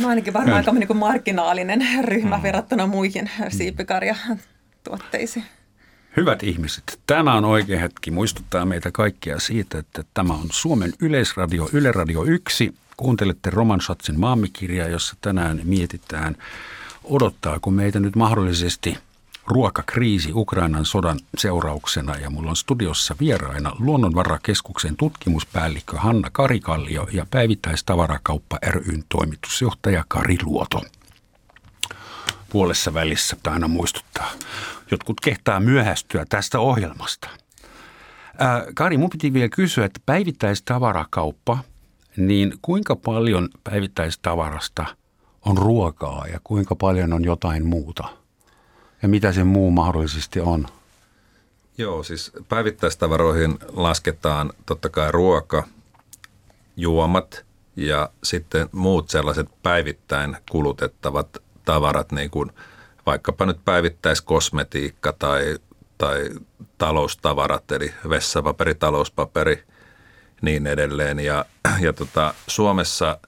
No ainakin varmaan aika niin marginaalinen ryhmä mm. verrattuna muihin siipikarjatuotteisiin. Hyvät ihmiset, tämä on oikea hetki muistuttaa meitä kaikkia siitä, että tämä on Suomen Yleisradio Yle Radio 1. Kuuntelette Roman Schatzin maamikirjaa, jossa tänään mietitään, odottaako meitä nyt mahdollisesti – ruokakriisi Ukrainan sodan seurauksena ja mulla on studiossa vieraina Luonnonvarakeskuksen tutkimuspäällikkö Hanna Karikallio ja päivittäistavarakauppa ryn toimitusjohtaja Kari Luoto. Puolessa välissä aina muistuttaa. Jotkut kehtaa myöhästyä tästä ohjelmasta. Ää, Kari, mun piti vielä kysyä, että päivittäistavarakauppa, niin kuinka paljon päivittäistavarasta on ruokaa ja kuinka paljon on jotain muuta – ja mitä se muu mahdollisesti on? Joo, siis päivittäistavaroihin lasketaan totta kai ruoka, juomat ja sitten muut sellaiset päivittäin kulutettavat tavarat, niin kuin vaikkapa nyt päivittäiskosmetiikka tai, tai taloustavarat, eli vessapaperi, talouspaperi, niin edelleen. Ja, ja tota, Suomessa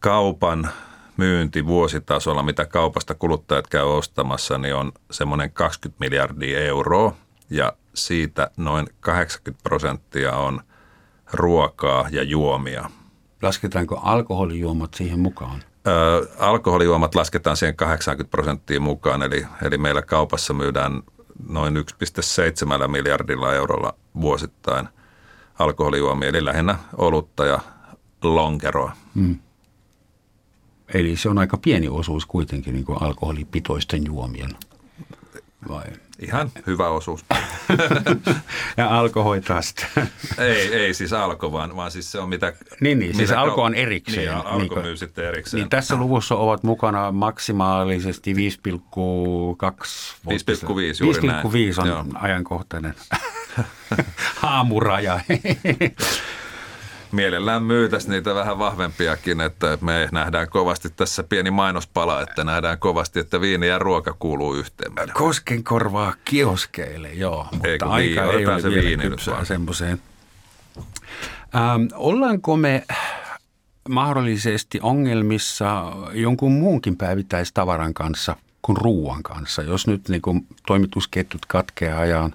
kaupan myynti vuositasolla, mitä kaupasta kuluttajat käy ostamassa, niin on semmoinen 20 miljardia euroa. ja siitä noin 80 prosenttia on ruokaa ja juomia. Lasketaanko alkoholijuomat siihen mukaan? Ö, alkoholijuomat lasketaan siihen 80 prosenttia mukaan, eli, eli meillä kaupassa myydään noin 1,7 miljardilla eurolla vuosittain alkoholijuomia, eli lähinnä olutta ja lonkeroa. Hmm. Eli se on aika pieni osuus kuitenkin niin kuin alkoholipitoisten juomien. Vai? Ihan hyvä osuus. (laughs) ja alko hoitaa sitä. ei, ei siis alko, vaan, vaan siis se on mitä... Niin, niin siis alko on erikseen. Niin, alko niin, myy sitten erikseen. Niin tässä luvussa ovat mukana maksimaalisesti 5,2 5,5 juuri 5,5 on Joo. ajankohtainen (laughs) haamuraja mielellään myytäisi niitä vähän vahvempiakin, että me nähdään kovasti tässä pieni mainospala, että nähdään kovasti, että viini ja ruoka kuuluu yhteen. Kosken korvaa kioskeille, joo, mutta Eikö, aika niin, ei ole se vielä kypsää semmoiseen. Ähm, ollaanko me mahdollisesti ongelmissa jonkun muunkin päivittäistavaran kanssa kuin ruoan kanssa, jos nyt niin kuin toimitusketjut katkeaa ja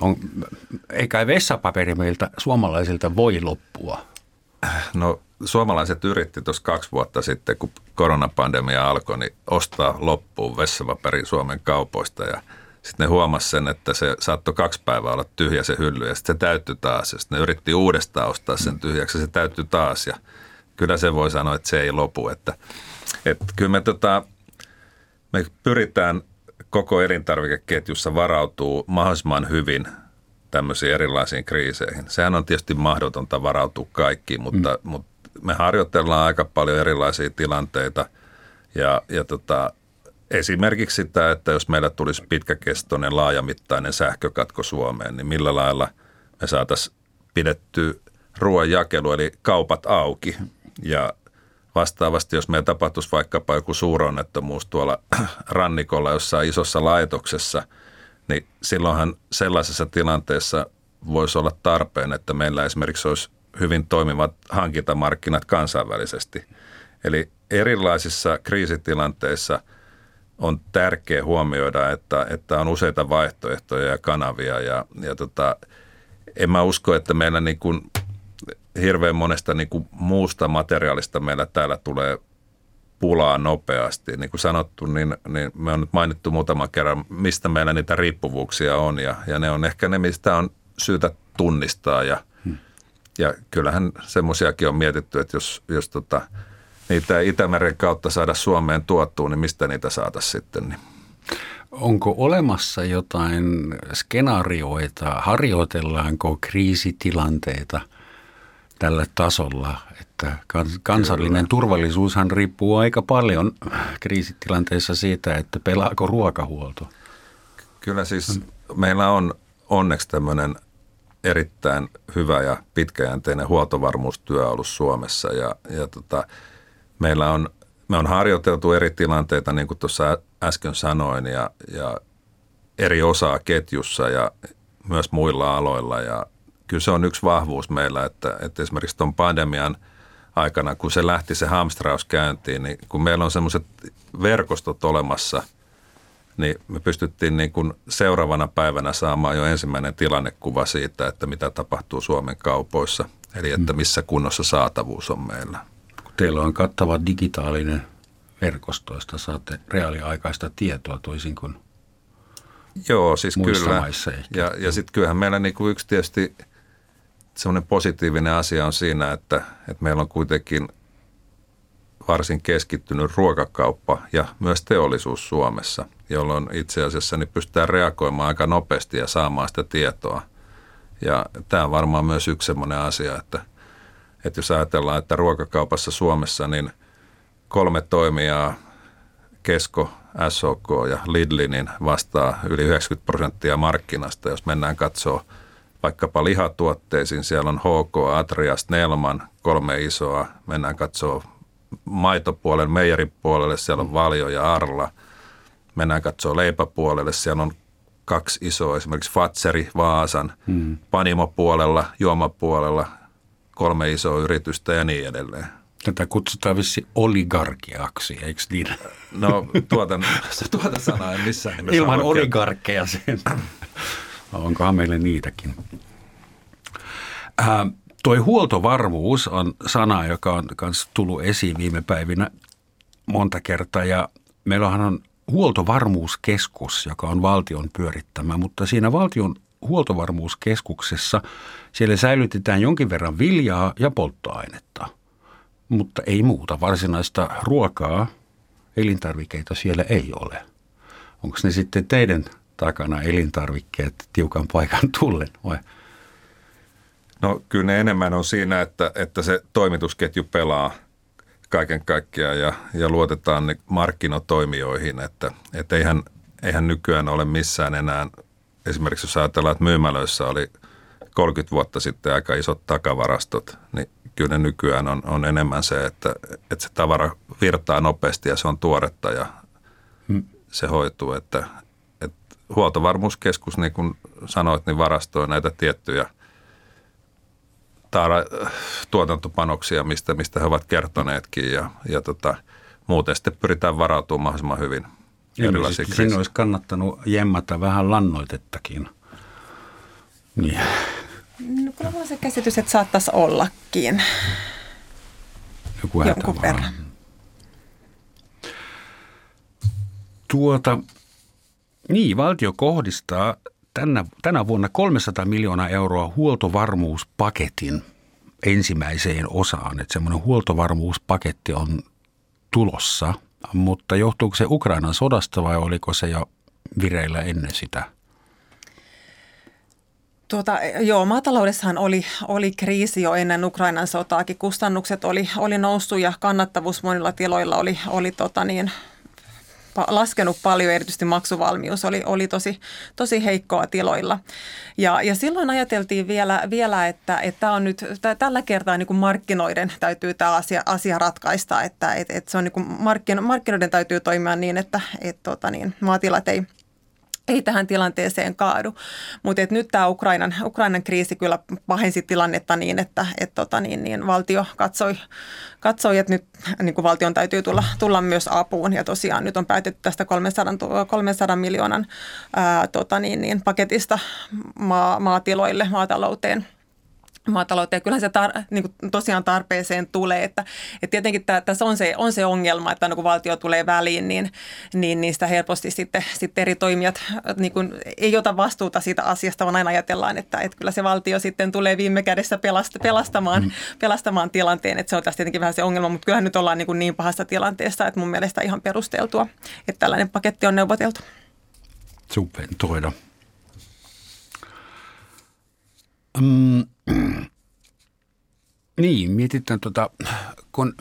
on – on, ei kai vessapaperi meiltä suomalaisilta voi loppua? No suomalaiset yritti tuossa kaksi vuotta sitten, kun koronapandemia alkoi, niin ostaa loppuun vessapaperi Suomen kaupoista ja sitten ne huomasi sen, että se saattoi kaksi päivää olla tyhjä se hylly ja sitten se täyttyi taas. Ja sitten ne yritti uudestaan ostaa sen tyhjäksi ja se täyttyi taas ja kyllä se voi sanoa, että se ei lopu. Että, että kyllä me, tota, me pyritään koko elintarvikeketjussa varautuu mahdollisimman hyvin tämmöisiin erilaisiin kriiseihin. Sehän on tietysti mahdotonta varautua kaikkiin, mutta, mm. mutta me harjoitellaan aika paljon erilaisia tilanteita ja, ja tota, esimerkiksi sitä, että jos meillä tulisi pitkäkestoinen laajamittainen sähkökatko Suomeen, niin millä lailla me saataisiin pidetty ruoan jakelu eli kaupat auki ja Vastaavasti, jos meillä tapahtuisi vaikkapa joku suuronnettomuus tuolla (clears throat) rannikolla jossain isossa laitoksessa, niin silloinhan sellaisessa tilanteessa voisi olla tarpeen, että meillä esimerkiksi olisi hyvin toimivat hankintamarkkinat kansainvälisesti. Eli erilaisissa kriisitilanteissa on tärkeää huomioida, että, että on useita vaihtoehtoja ja kanavia ja, ja tota, en mä usko, että meillä niin kuin hirveän monesta niin kuin muusta materiaalista meillä täällä tulee pulaa nopeasti. Niin kuin sanottu, niin, niin me on nyt mainittu muutama kerran, mistä meillä niitä riippuvuuksia on ja, ja ne on ehkä ne, mistä on syytä tunnistaa ja, hmm. ja kyllähän semmoisiakin on mietitty, että jos, jos tota, niitä Itämeren kautta saada Suomeen tuottua, niin mistä niitä saataisiin sitten. Niin. Onko olemassa jotain skenaarioita, harjoitellaanko kriisitilanteita – tällä tasolla, että kansallinen Kyllä. turvallisuushan riippuu aika paljon kriisitilanteessa siitä, että pelaako ruokahuolto. Kyllä siis meillä on onneksi tämmöinen erittäin hyvä ja pitkäjänteinen huoltovarmuustyö ollut Suomessa ja, ja tota, meillä on, me on harjoiteltu eri tilanteita, niin kuin tuossa äsken sanoin, ja, ja eri osaa ketjussa ja myös muilla aloilla ja, kyllä se on yksi vahvuus meillä, että, että esimerkiksi tuon pandemian aikana, kun se lähti se hamstraus käyntiin, niin kun meillä on semmoiset verkostot olemassa, niin me pystyttiin niin kuin seuraavana päivänä saamaan jo ensimmäinen tilannekuva siitä, että mitä tapahtuu Suomen kaupoissa, eli että mm. missä kunnossa saatavuus on meillä. Teillä on kattava digitaalinen verkostoista, saatte reaaliaikaista tietoa toisin kuin Joo, siis kyllä. Ja, ja sitten kyllähän meillä niin kuin yksi tietysti – semmoinen positiivinen asia on siinä, että, että meillä on kuitenkin varsin keskittynyt ruokakauppa ja myös teollisuus Suomessa, jolloin itse asiassa niin pystytään reagoimaan aika nopeasti ja saamaan sitä tietoa. Ja tämä on varmaan myös yksi semmoinen asia, että, että jos ajatellaan, että ruokakaupassa Suomessa niin kolme toimijaa, Kesko, SOK ja Lidli, niin vastaa yli 90 prosenttia markkinasta, jos mennään katsoa – vaikkapa lihatuotteisiin. Siellä on HK, Atrias, Nelman, kolme isoa. Mennään katsoa maitopuolelle, meijeripuolelle, siellä on Valjo ja Arla. Mennään katsoa leipäpuolelle, siellä on kaksi isoa, esimerkiksi Fatseri, Vaasan, hmm. Panimo-puolella, juomapuolella, kolme isoa yritystä ja niin edelleen. Tätä kutsutaan vissi oligarkiaksi, eikö niin? No tuota, tuota sanaa en missään nimessä Ilman oligarkkeja sen. Onkohan meille niitäkin? Ää, toi huoltovarmuus on sana, joka on myös tullut esiin viime päivinä monta kertaa ja meillähän on huoltovarmuuskeskus, joka on valtion pyörittämä, mutta siinä valtion huoltovarmuuskeskuksessa siellä säilytetään jonkin verran viljaa ja polttoainetta, mutta ei muuta. Varsinaista ruokaa, elintarvikeita siellä ei ole. Onko ne sitten teidän takana elintarvikkeet tiukan paikan tullen vai? No kyllä ne enemmän on siinä, että, että se toimitusketju pelaa kaiken kaikkiaan ja, ja luotetaan ne markkinatoimijoihin, että, että eihän, eihän nykyään ole missään enää, esimerkiksi jos ajatellaan, että myymälöissä oli 30 vuotta sitten aika isot takavarastot, niin kyllä ne nykyään on, on enemmän se, että, että se tavara virtaa nopeasti ja se on tuoretta ja hmm. se hoituu, että huoltovarmuuskeskus, niin kuin sanoit, niin varastoi näitä tiettyjä – taara, tuotantopanoksia, mistä, mistä he ovat kertoneetkin ja, ja tota, muuten sitten pyritään varautumaan mahdollisimman hyvin erilaisiin Sinne olisi kannattanut jemmata vähän lannoitettakin. Niin. No kyllä on se käsitys, että saattaisi ollakin. Joku Jonkun verran. Tuota, niin, valtio kohdistaa tänä, tänä vuonna 300 miljoonaa euroa huoltovarmuuspaketin ensimmäiseen osaan. Että semmoinen huoltovarmuuspaketti on tulossa, mutta johtuuko se Ukrainan sodasta vai oliko se jo vireillä ennen sitä? Tuota, joo, maataloudessahan oli, oli kriisi jo ennen Ukrainan sotaakin. Kustannukset oli, oli noussut ja kannattavuus monilla tiloilla oli, oli tota niin, laskenut paljon, erityisesti maksuvalmius oli, oli tosi, tosi heikkoa tiloilla. Ja, ja silloin ajateltiin vielä, vielä että, että on nyt, tällä kertaa niin kuin markkinoiden täytyy tämä asia, asia ratkaista, että, että, että se on niin kuin markkinoiden täytyy toimia niin, että, että tota niin, maatilat ei – ei tähän tilanteeseen kaadu. Mutta nyt tämä Ukrainan, Ukrainan kriisi kyllä pahensi tilannetta niin, että et tota niin, niin valtio katsoi, katsoi, että nyt niin kuin valtion täytyy tulla, tulla myös apuun. Ja tosiaan nyt on päätetty tästä 300, 300 miljoonan ää, tota niin, niin, paketista maa, maatiloille, maatalouteen – maatalouteen. Kyllähän se tar- niin kuin tosiaan tarpeeseen tulee, että, että tietenkin tämä, tässä on se, on se ongelma, että kun valtio tulee väliin, niin, niin niistä helposti sitten, sitten eri toimijat niin kuin, ei ota vastuuta siitä asiasta, vaan aina ajatellaan, että, että kyllä se valtio sitten tulee viime kädessä pelast, pelastamaan, mm. pelastamaan tilanteen, että se on tässä tietenkin vähän se ongelma, mutta kyllähän nyt ollaan niin, kuin niin pahassa tilanteessa, että mun mielestä ihan perusteltua, että tällainen paketti on neuvoteltu. Subventoida. Mm, niin, mietitään tuota, kun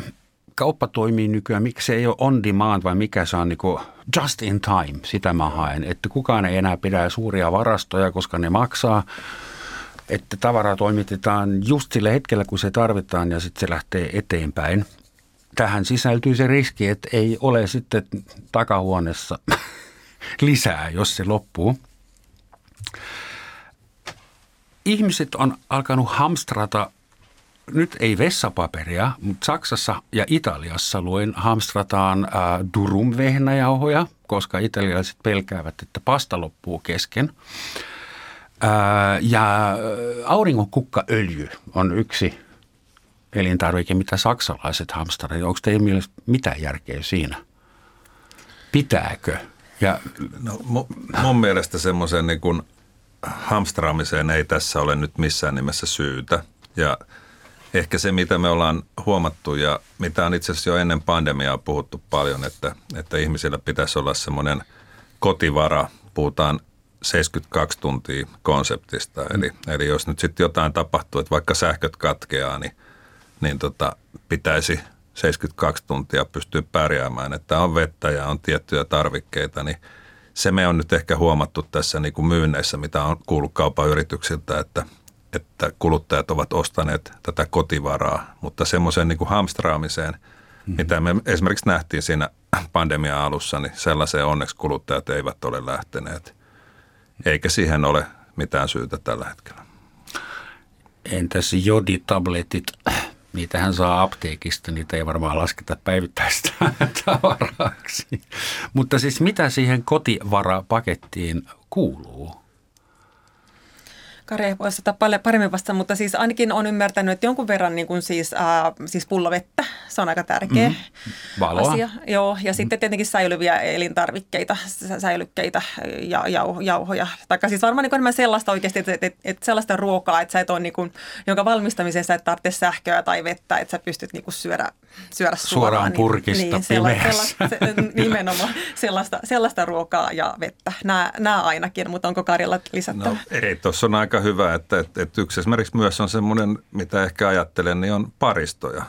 kauppa toimii nykyään, miksi se ei ole on demand vai mikä se on niin just in time, sitä mä haen. Että kukaan ei enää pidä suuria varastoja, koska ne maksaa. Että tavaraa toimitetaan just sillä hetkellä, kun se tarvitaan ja sitten se lähtee eteenpäin. Tähän sisältyy se riski, että ei ole sitten takahuoneessa (laughs) lisää, jos se loppuu ihmiset on alkanut hamstrata nyt ei vessapaperia, mutta Saksassa ja Italiassa luin hamstrataan äh, durum vehnäjauhoja, koska italialaiset pelkäävät, että pasta loppuu kesken. Äh, ja auringonkukkaöljy on yksi elintarvike, mitä saksalaiset hamstrataan. Onko teidän mielestä mitään järkeä siinä? Pitääkö? Ja, no, mun mielestä semmoisen niin kuin hamstraamiseen ei tässä ole nyt missään nimessä syytä. Ja ehkä se, mitä me ollaan huomattu ja mitä on itse asiassa jo ennen pandemiaa puhuttu paljon, että, että ihmisillä pitäisi olla semmoinen kotivara. Puhutaan 72 tuntia konseptista. Mm. Eli, eli jos nyt sitten jotain tapahtuu, että vaikka sähköt katkeaa, niin, niin tota, pitäisi 72 tuntia pystyä pärjäämään, että on vettä ja on tiettyjä tarvikkeita, niin – se me on nyt ehkä huomattu tässä niin kuin myynneissä, mitä on kuullut kaupan yrityksiltä, että, että kuluttajat ovat ostaneet tätä kotivaraa, mutta semmoiseen niin kuin hamstraamiseen, mm-hmm. mitä me esimerkiksi nähtiin siinä pandemian alussa, niin sellaiseen onneksi kuluttajat eivät ole lähteneet, eikä siihen ole mitään syytä tällä hetkellä. Entäs joditabletit? Niitähän saa apteekista, niitä ei varmaan lasketa päivittäistä (laughs) tavaraksi. Mutta siis mitä siihen kotivarapakettiin kuuluu? Kari voisi ottaa paljon paremmin vastaan, mutta siis ainakin on ymmärtänyt, että jonkun verran niin kuin siis, äh, siis pullovettä, se on aika tärkeä mm-hmm. asia. Joo, ja mm. sitten tietenkin säilyviä elintarvikkeita, säilykkeitä ja jauho, jauhoja. Tai siis varmaan niin enemmän sellaista oikeasti, että, että, että sellaista ruokaa, että sä et ole niin kuin, jonka valmistamisessa et tarvitse sähköä tai vettä, että sä pystyt niin kuin syödä, syödä suoraan. Suoraan niin- purkista niin, sellaista, sellaista, se, nimenomaan (laughs) sellaista, sellaista ruokaa ja vettä. Nämä, nämä ainakin, mutta onko Karjalla lisättävä? No, ei, tuossa on aika hyvä, että, että, että yksi esimerkiksi myös on semmoinen, mitä ehkä ajattelen, niin on paristoja.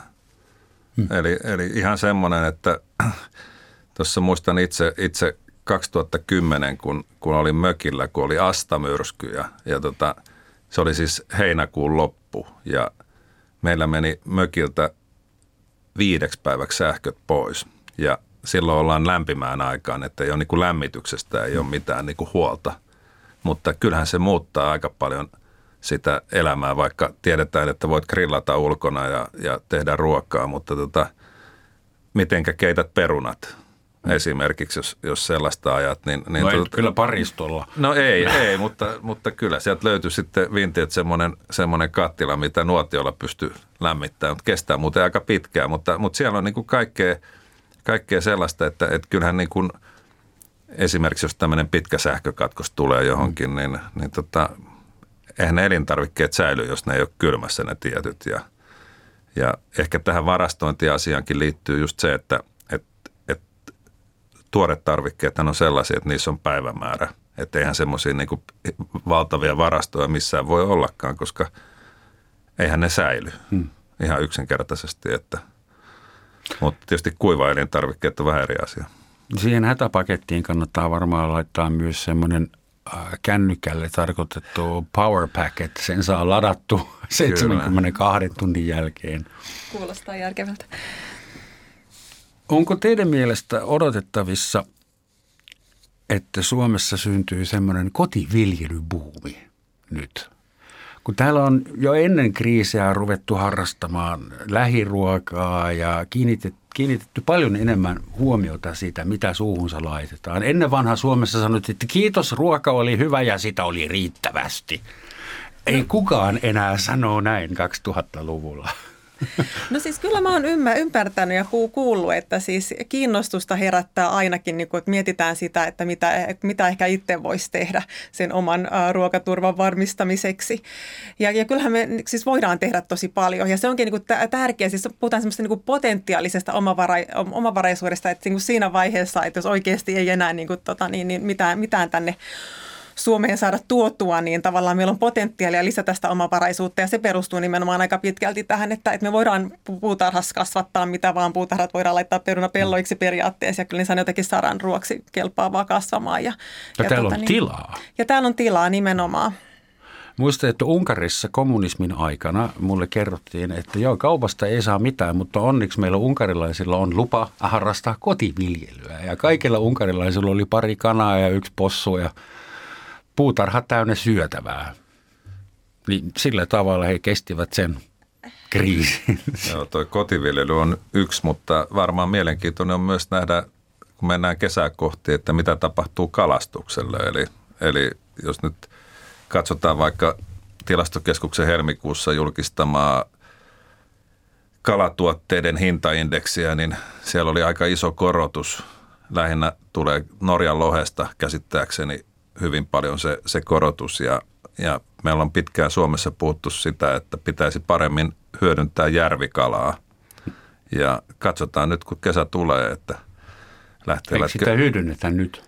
Hmm. Eli, eli ihan semmoinen, että (clears throat) tuossa muistan itse, itse 2010, kun, kun olin mökillä, kun oli astamyrsky ja, ja tota, se oli siis heinäkuun loppu ja meillä meni mökiltä viideksi päiväksi sähköt pois ja silloin ollaan lämpimään aikaan, että ei ole niin kuin lämmityksestä ei ole mitään niin kuin huolta. Mutta kyllähän se muuttaa aika paljon sitä elämää, vaikka tiedetään, että voit grillata ulkona ja, ja tehdä ruokaa, mutta tota, mitenkä keität perunat esimerkiksi, jos, jos sellaista ajat. Niin, niin no tuota, kyllä paristolla. No ei, ei mutta, mutta kyllä sieltä löytyy sitten vintiet semmoinen, semmoinen kattila, mitä nuotiolla pystyy lämmittämään, mutta kestää muuten aika pitkään, mutta, mutta siellä on niin kuin kaikkea – kaikkea sellaista, että, että kyllähän niin kuin esimerkiksi jos tämmöinen pitkä sähkökatkos tulee johonkin, niin, niin tota, eihän ne elintarvikkeet säily, jos ne ei ole kylmässä ne tietyt. Ja, ja ehkä tähän varastointiasiaankin liittyy just se, että tuoret tarvikkeet on sellaisia, että niissä on päivämäärä. Että eihän semmoisia niin valtavia varastoja missään voi ollakaan, koska eihän ne säily hmm. ihan yksinkertaisesti, että – mutta tietysti kuiva elintarvikkeet on vähän eri asia. Siihen hätäpakettiin kannattaa varmaan laittaa myös semmoinen äh, kännykälle tarkoitettu power pack, että sen saa ladattu 72 Kyllä. tunnin jälkeen. Kuulostaa järkevältä. Onko teidän mielestä odotettavissa, että Suomessa syntyy semmoinen kotiviljelybuumi nyt? kun täällä on jo ennen kriisiä ruvettu harrastamaan lähiruokaa ja kiinnitetty, kiinnitetty paljon enemmän huomiota siitä, mitä suuhunsa laitetaan. Ennen vanha Suomessa sanottiin, että kiitos, ruoka oli hyvä ja sitä oli riittävästi. Ei kukaan enää sano näin 2000-luvulla. No siis kyllä mä oon ymmärtänyt ja kuullut, että siis kiinnostusta herättää ainakin, niin kun, että mietitään sitä, että mitä, mitä ehkä itse voisi tehdä sen oman ruokaturvan varmistamiseksi. Ja, ja kyllähän me siis voidaan tehdä tosi paljon ja se onkin niin kuin tärkeää, siis puhutaan semmoista niin potentiaalisesta omavara, omavaraisuudesta, että niin siinä vaiheessa, että jos oikeasti ei enää niin kuin, tota, niin, niin mitään, mitään tänne Suomeen saada tuotua, niin tavallaan meillä on potentiaalia lisätä sitä omavaraisuutta ja se perustuu nimenomaan aika pitkälti tähän, että, että me voidaan puutarhassa kasvattaa mitä vaan puutarhat voidaan laittaa perunapelloiksi periaatteessa ja kyllä niin jotenkin saadaan ruoksi kelpaavaa kasvamaan. Ja, ja, ja täällä tota, on niin, tilaa. Ja täällä on tilaa nimenomaan. Muistan, että Unkarissa kommunismin aikana mulle kerrottiin, että joo, kaupasta ei saa mitään, mutta onneksi meillä unkarilaisilla on lupa harrastaa kotiviljelyä. Ja kaikilla unkarilaisilla oli pari kanaa ja yksi possu ja puutarha täynnä syötävää. Niin sillä tavalla he kestivät sen kriisin. (laughs) Joo, toi kotiviljely on yksi, mutta varmaan mielenkiintoinen on myös nähdä, kun mennään kesää kohti, että mitä tapahtuu kalastukselle. Eli, eli jos nyt katsotaan vaikka tilastokeskuksen helmikuussa julkistamaa kalatuotteiden hintaindeksiä, niin siellä oli aika iso korotus. Lähinnä tulee Norjan lohesta käsittääkseni hyvin paljon se, se korotus ja, ja meillä on pitkään Suomessa puhuttu sitä, että pitäisi paremmin hyödyntää järvikalaa. Ja katsotaan nyt, kun kesä tulee, että lähtee... Eikö sitä hyödynnetä nyt?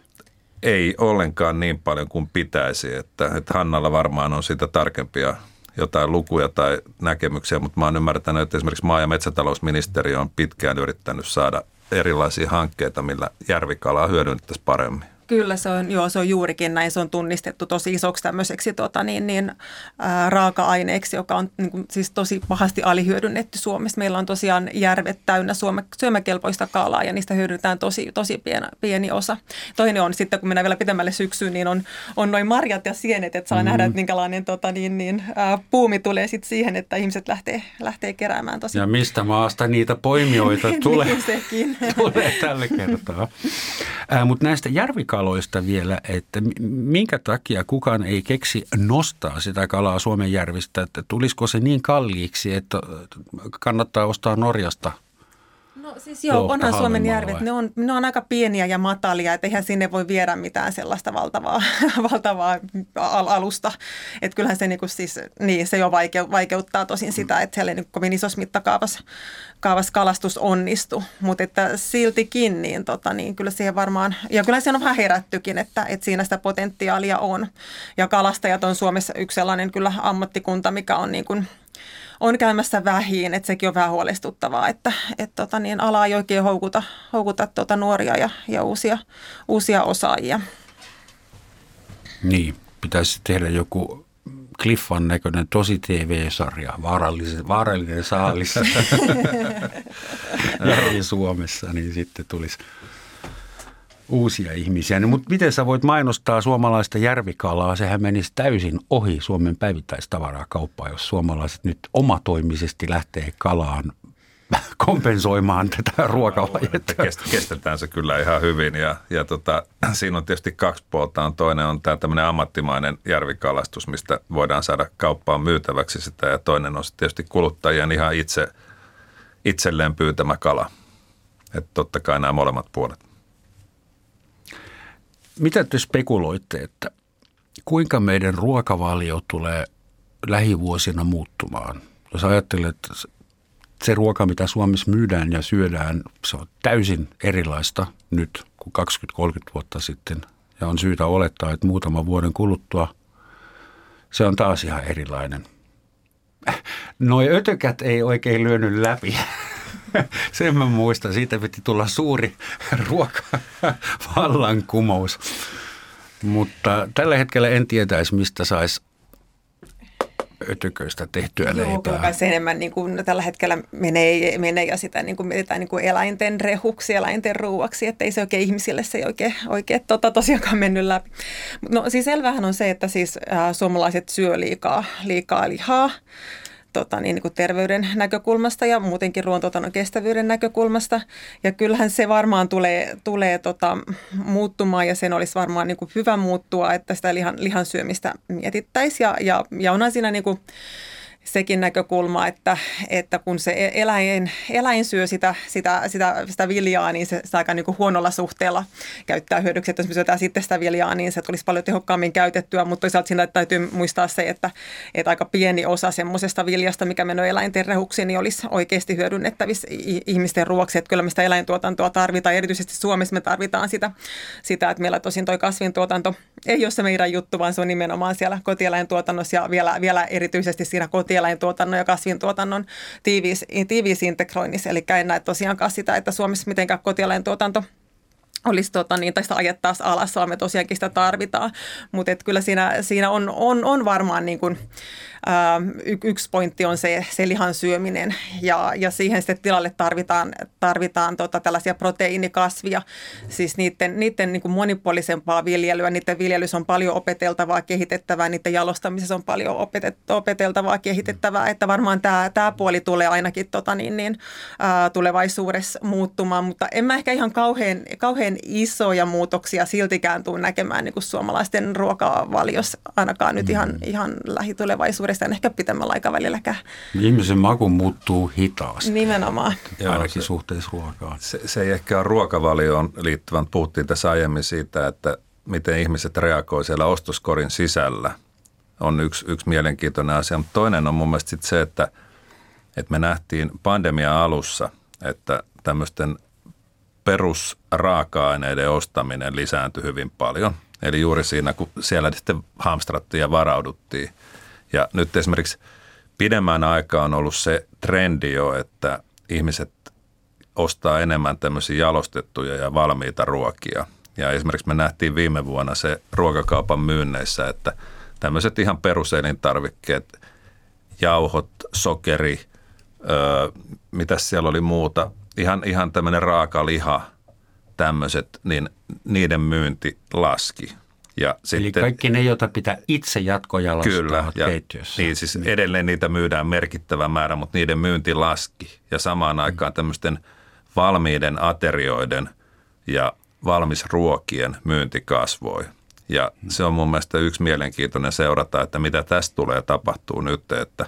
Ei ollenkaan niin paljon kuin pitäisi. Että, että Hannalla varmaan on siitä tarkempia jotain lukuja tai näkemyksiä, mutta mä oon ymmärtänyt, että esimerkiksi maa- ja metsätalousministeriö on pitkään yrittänyt saada erilaisia hankkeita, millä järvikalaa hyödynnettäisiin paremmin. Kyllä se on, joo, se on juurikin näin. Se on tunnistettu tosi isoksi tämmöiseksi tota, niin, niin, ää, raaka-aineeksi, joka on niin kuin, siis tosi pahasti alihyödynnetty Suomessa. Meillä on tosiaan järvet täynnä suome, syömäkelpoista kalaa ja niistä hyödynnetään tosi, tosi pieni, pieni osa. Toinen on sitten, kun mennään vielä pidemmälle syksyyn, niin on, on noin marjat ja sienet, että saa mm-hmm. nähdä, että minkälainen tota, niin, niin, ää, puumi tulee sitten siihen, että ihmiset lähtee, lähtee keräämään tosi. Ja mistä maasta niitä poimijoita (laughs) niin, tulee, (laughs) tulee tällä kertaa. Mutta näistä järvikaloista vielä, että minkä takia kukaan ei keksi nostaa sitä kalaa Suomen järvistä, että tulisiko se niin kalliiksi, että kannattaa ostaa Norjasta – No siis joo, onhan Suomen järvet, ne on, ne on aika pieniä ja matalia, että eihän sinne voi viedä mitään sellaista valtavaa, (laughs) valtavaa alusta. Että kyllähän se, niinku siis, niin, se jo vaikeuttaa tosin sitä, että siellä ei niin kovin isossa mittakaavassa kaavas kalastus onnistu. Mutta että siltikin, niin, tota, niin kyllä siihen varmaan, ja kyllä siihen on vähän herättykin, että, että siinä sitä potentiaalia on. Ja kalastajat on Suomessa yksi sellainen kyllä ammattikunta, mikä on niin kuin – on käymässä vähiin, että sekin on vähän huolestuttavaa, että et tota, niin ala ei oikein houkuta, houkuta tota nuoria ja, ja uusia, uusia osaajia. Niin, pitäisi tehdä joku Cliffan näköinen tosi TV-sarja, vaarallinen, vaarallinen saalis (laughs) Suomessa, niin sitten tulisi uusia ihmisiä. No, mutta miten sä voit mainostaa suomalaista järvikalaa? Sehän menisi täysin ohi Suomen päivittäistavarakauppaa, jos suomalaiset nyt omatoimisesti lähtee kalaan (laughs) kompensoimaan tätä ruokalajetta. Kestetään se kyllä ihan hyvin ja, ja tota, (clears throat) siinä on tietysti kaksi puolta. Toinen on tämä tämmöinen ammattimainen järvikalastus, mistä voidaan saada kauppaan myytäväksi sitä ja toinen on tietysti kuluttajien ihan itse, itselleen pyytämä kala. Että totta kai nämä molemmat puolet. Mitä te spekuloitte, että kuinka meidän ruokavalio tulee lähivuosina muuttumaan? Jos ajattelet, että se ruoka, mitä Suomessa myydään ja syödään, se on täysin erilaista nyt kuin 20-30 vuotta sitten. Ja on syytä olettaa, että muutaman vuoden kuluttua se on taas ihan erilainen. Noi ötökät ei oikein lyönyt läpi. (laughs) Sen mä muistan. Siitä piti tulla suuri ruokavallankumous. (laughs) Mutta tällä hetkellä en tietäisi, mistä saisi ötyköistä tehtyä Joo, leipää. se enemmän niin kuin tällä hetkellä menee, menee ja sitä niin kuin mietitään niin kuin eläinten rehuksi, eläinten ruuaksi, että ei se oikein ihmisille se ei oikein, oikein tota tosiaankaan mennyt läpi. No siis selvähän on se, että siis äh, suomalaiset syö liikaa, liikaa lihaa tota, niin, niin kuin terveyden näkökulmasta ja muutenkin ruoantuotannon kestävyyden näkökulmasta. Ja kyllähän se varmaan tulee, tulee tota, muuttumaan ja sen olisi varmaan niin kuin hyvä muuttua, että sitä lihan, lihan syömistä mietittäisiin. Ja, ja, ja onhan siinä niin kuin, sekin näkökulma, että, että kun se e-, eläin, eläin syö sitä, sitä, sitä, sitä viljaa, niin se, se aika niin kuin huonolla suhteella käyttää hyödyksi. Että jos me syötään sitten sitä viljaa, niin se tulisi paljon tehokkaammin käytettyä, mutta toisaalta siinä täytyy muistaa se, että, että aika pieni osa semmoisesta viljasta, mikä menee eläinten rehuksi, niin olisi oikeasti hyödynnettävissä ihmisten ruoksi. Että kyllä me sitä eläintuotantoa tarvitaan, erityisesti Suomessa me tarvitaan sitä, sitä että meillä tosin toi kasvintuotanto ei ole se meidän juttu, vaan se on nimenomaan siellä kotieläintuotannossa ja vielä, vielä erityisesti siinä koti kotieläintuotannon ja kasvintuotannon tiiviis, tiiviis integroinnissa. Eli en näe tosiaankaan sitä, että Suomessa mitenkään kotieläintuotanto olisi tota, niin, tai sitä ajettaisiin alas, vaan me tosiaankin sitä tarvitaan. Mutta kyllä siinä, siinä on, on, on varmaan niin kuin, yksi pointti on se, se lihan syöminen. Ja, ja siihen sitten tilalle tarvitaan, tarvitaan tota, tällaisia proteiinikasvia, siis niiden, niiden niin kuin monipuolisempaa viljelyä, niiden viljelyssä on paljon opeteltavaa, kehitettävää, niiden jalostamisessa on paljon opetet, opeteltavaa, kehitettävää, että varmaan tämä, tämä puoli tulee ainakin tota, niin, niin, ää, tulevaisuudessa muuttumaan, mutta en mä ehkä ihan kauhean, kauhean isoja muutoksia siltikään tule näkemään niin kuin suomalaisten ruokavaliossa ainakaan nyt ihan, mm. ihan lähitulevaisuudessa vuodesta, ehkä pitemmällä aikavälilläkään. Ihmisen maku muuttuu hitaasti. Nimenomaan. Ainakin suhteessa ruokaan. Se, se ei ehkä ole ruokavalioon liittyvän. Puhuttiin tässä aiemmin siitä, että miten ihmiset reagoivat siellä ostoskorin sisällä. On yksi, yksi mielenkiintoinen asia. Mutta toinen on mun mielestä sit se, että, että me nähtiin pandemian alussa, että tämmöisten perusraaka-aineiden ostaminen lisääntyi hyvin paljon. Eli juuri siinä, kun siellä sitten hamstrattiin ja varauduttiin – ja nyt esimerkiksi pidemmän aikaa on ollut se trendi jo, että ihmiset ostaa enemmän tämmöisiä jalostettuja ja valmiita ruokia. Ja esimerkiksi me nähtiin viime vuonna se ruokakaupan myynneissä, että tämmöiset ihan peruselintarvikkeet, jauhot, sokeri, öö, mitä siellä oli muuta, ihan, ihan tämmöinen raaka liha, tämmöiset, niin niiden myynti laski. Ja Eli sitten, kaikki ne, joita pitää itse jatkojalostaa kyllä, ja, keittiössä. Niin, siis niin. edelleen niitä myydään merkittävä määrä, mutta niiden myynti laski. Ja samaan mm. aikaan tämmöisten valmiiden aterioiden ja valmis ruokien myynti kasvoi. Ja se on mun mielestä yksi mielenkiintoinen seurata, että mitä tästä tulee tapahtuu nyt, että,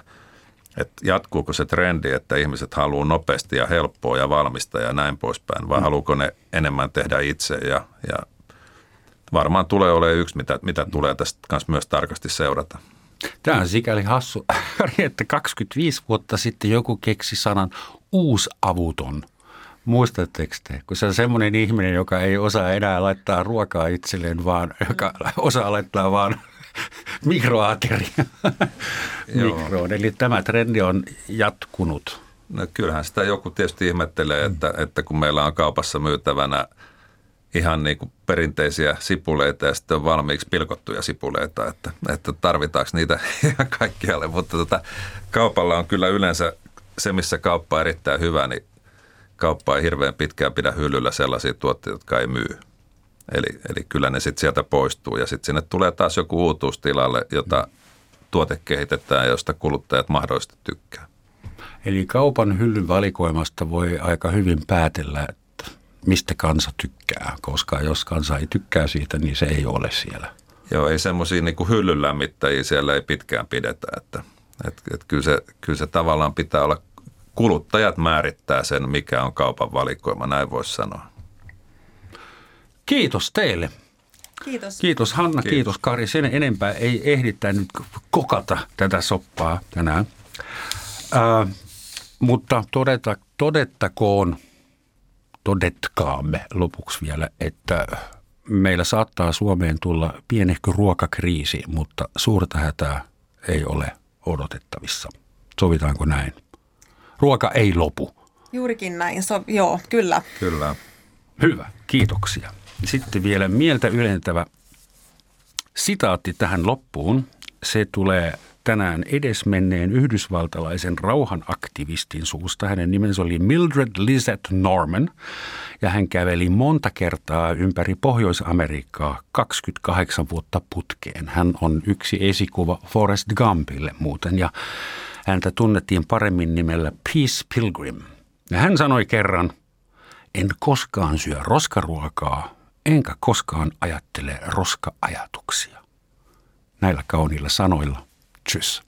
että jatkuuko se trendi, että ihmiset haluaa nopeasti ja helppoa ja valmista ja näin poispäin, vai mm. haluuko ne enemmän tehdä itse ja, ja varmaan tulee olemaan yksi, mitä, mitä tulee tästä kanssa myös tarkasti seurata. Tämä on sikäli hassu, (laughs) että 25 vuotta sitten joku keksi sanan uusavuton. Muistatteko te, kun se on semmoinen ihminen, joka ei osaa enää laittaa ruokaa itselleen, vaan (laughs) joka osaa laittaa vaan (laughs) mikroateria mikroon. Eli tämä trendi on jatkunut. No kyllähän sitä joku tietysti ihmettelee, että, että kun meillä on kaupassa myytävänä – ihan niin kuin perinteisiä sipuleita ja sitten on valmiiksi pilkottuja sipuleita, että, että tarvitaanko niitä (laughs) ihan kaikkialle. Mutta tota, kaupalla on kyllä yleensä se, missä kauppa on erittäin hyvä, niin kauppa ei hirveän pitkään pidä hyllyllä sellaisia tuotteita, jotka ei myy. Eli, eli kyllä ne sitten sieltä poistuu ja sitten sinne tulee taas joku uutuus tilalle, jota tuote kehitetään ja josta kuluttajat mahdollisesti tykkää. Eli kaupan hyllyn valikoimasta voi aika hyvin päätellä, mistä kansa tykkää, koska jos kansa ei tykkää siitä, niin se ei ole siellä. Joo, ei semmoisia niin hyllylämmittäjiä siellä ei pitkään pidetä, että, että, että kyllä, se, kyllä se tavallaan pitää olla, kuluttajat määrittää sen, mikä on kaupan valikoima, näin voisi sanoa. Kiitos teille. Kiitos. Kiitos Hanna, kiitos, kiitos Kari. Sen enempää ei ehditä nyt kokata tätä soppaa tänään. Äh, mutta todeta, todettakoon, todetkaamme lopuksi vielä, että meillä saattaa Suomeen tulla pienehkö ruokakriisi, mutta suurta hätää ei ole odotettavissa. Sovitaanko näin? Ruoka ei lopu. Juurikin näin, so, joo, kyllä. Kyllä. Hyvä, kiitoksia. Sitten vielä mieltä ylentävä sitaatti tähän loppuun. Se tulee tänään edesmenneen yhdysvaltalaisen rauhanaktivistin suusta. Hänen nimensä oli Mildred Lizette Norman ja hän käveli monta kertaa ympäri Pohjois-Amerikkaa 28 vuotta putkeen. Hän on yksi esikuva Forrest Gumpille muuten ja häntä tunnettiin paremmin nimellä Peace Pilgrim. Ja hän sanoi kerran, en koskaan syö roskaruokaa, enkä koskaan ajattele roska-ajatuksia. Näillä kauniilla sanoilla – Tschüss.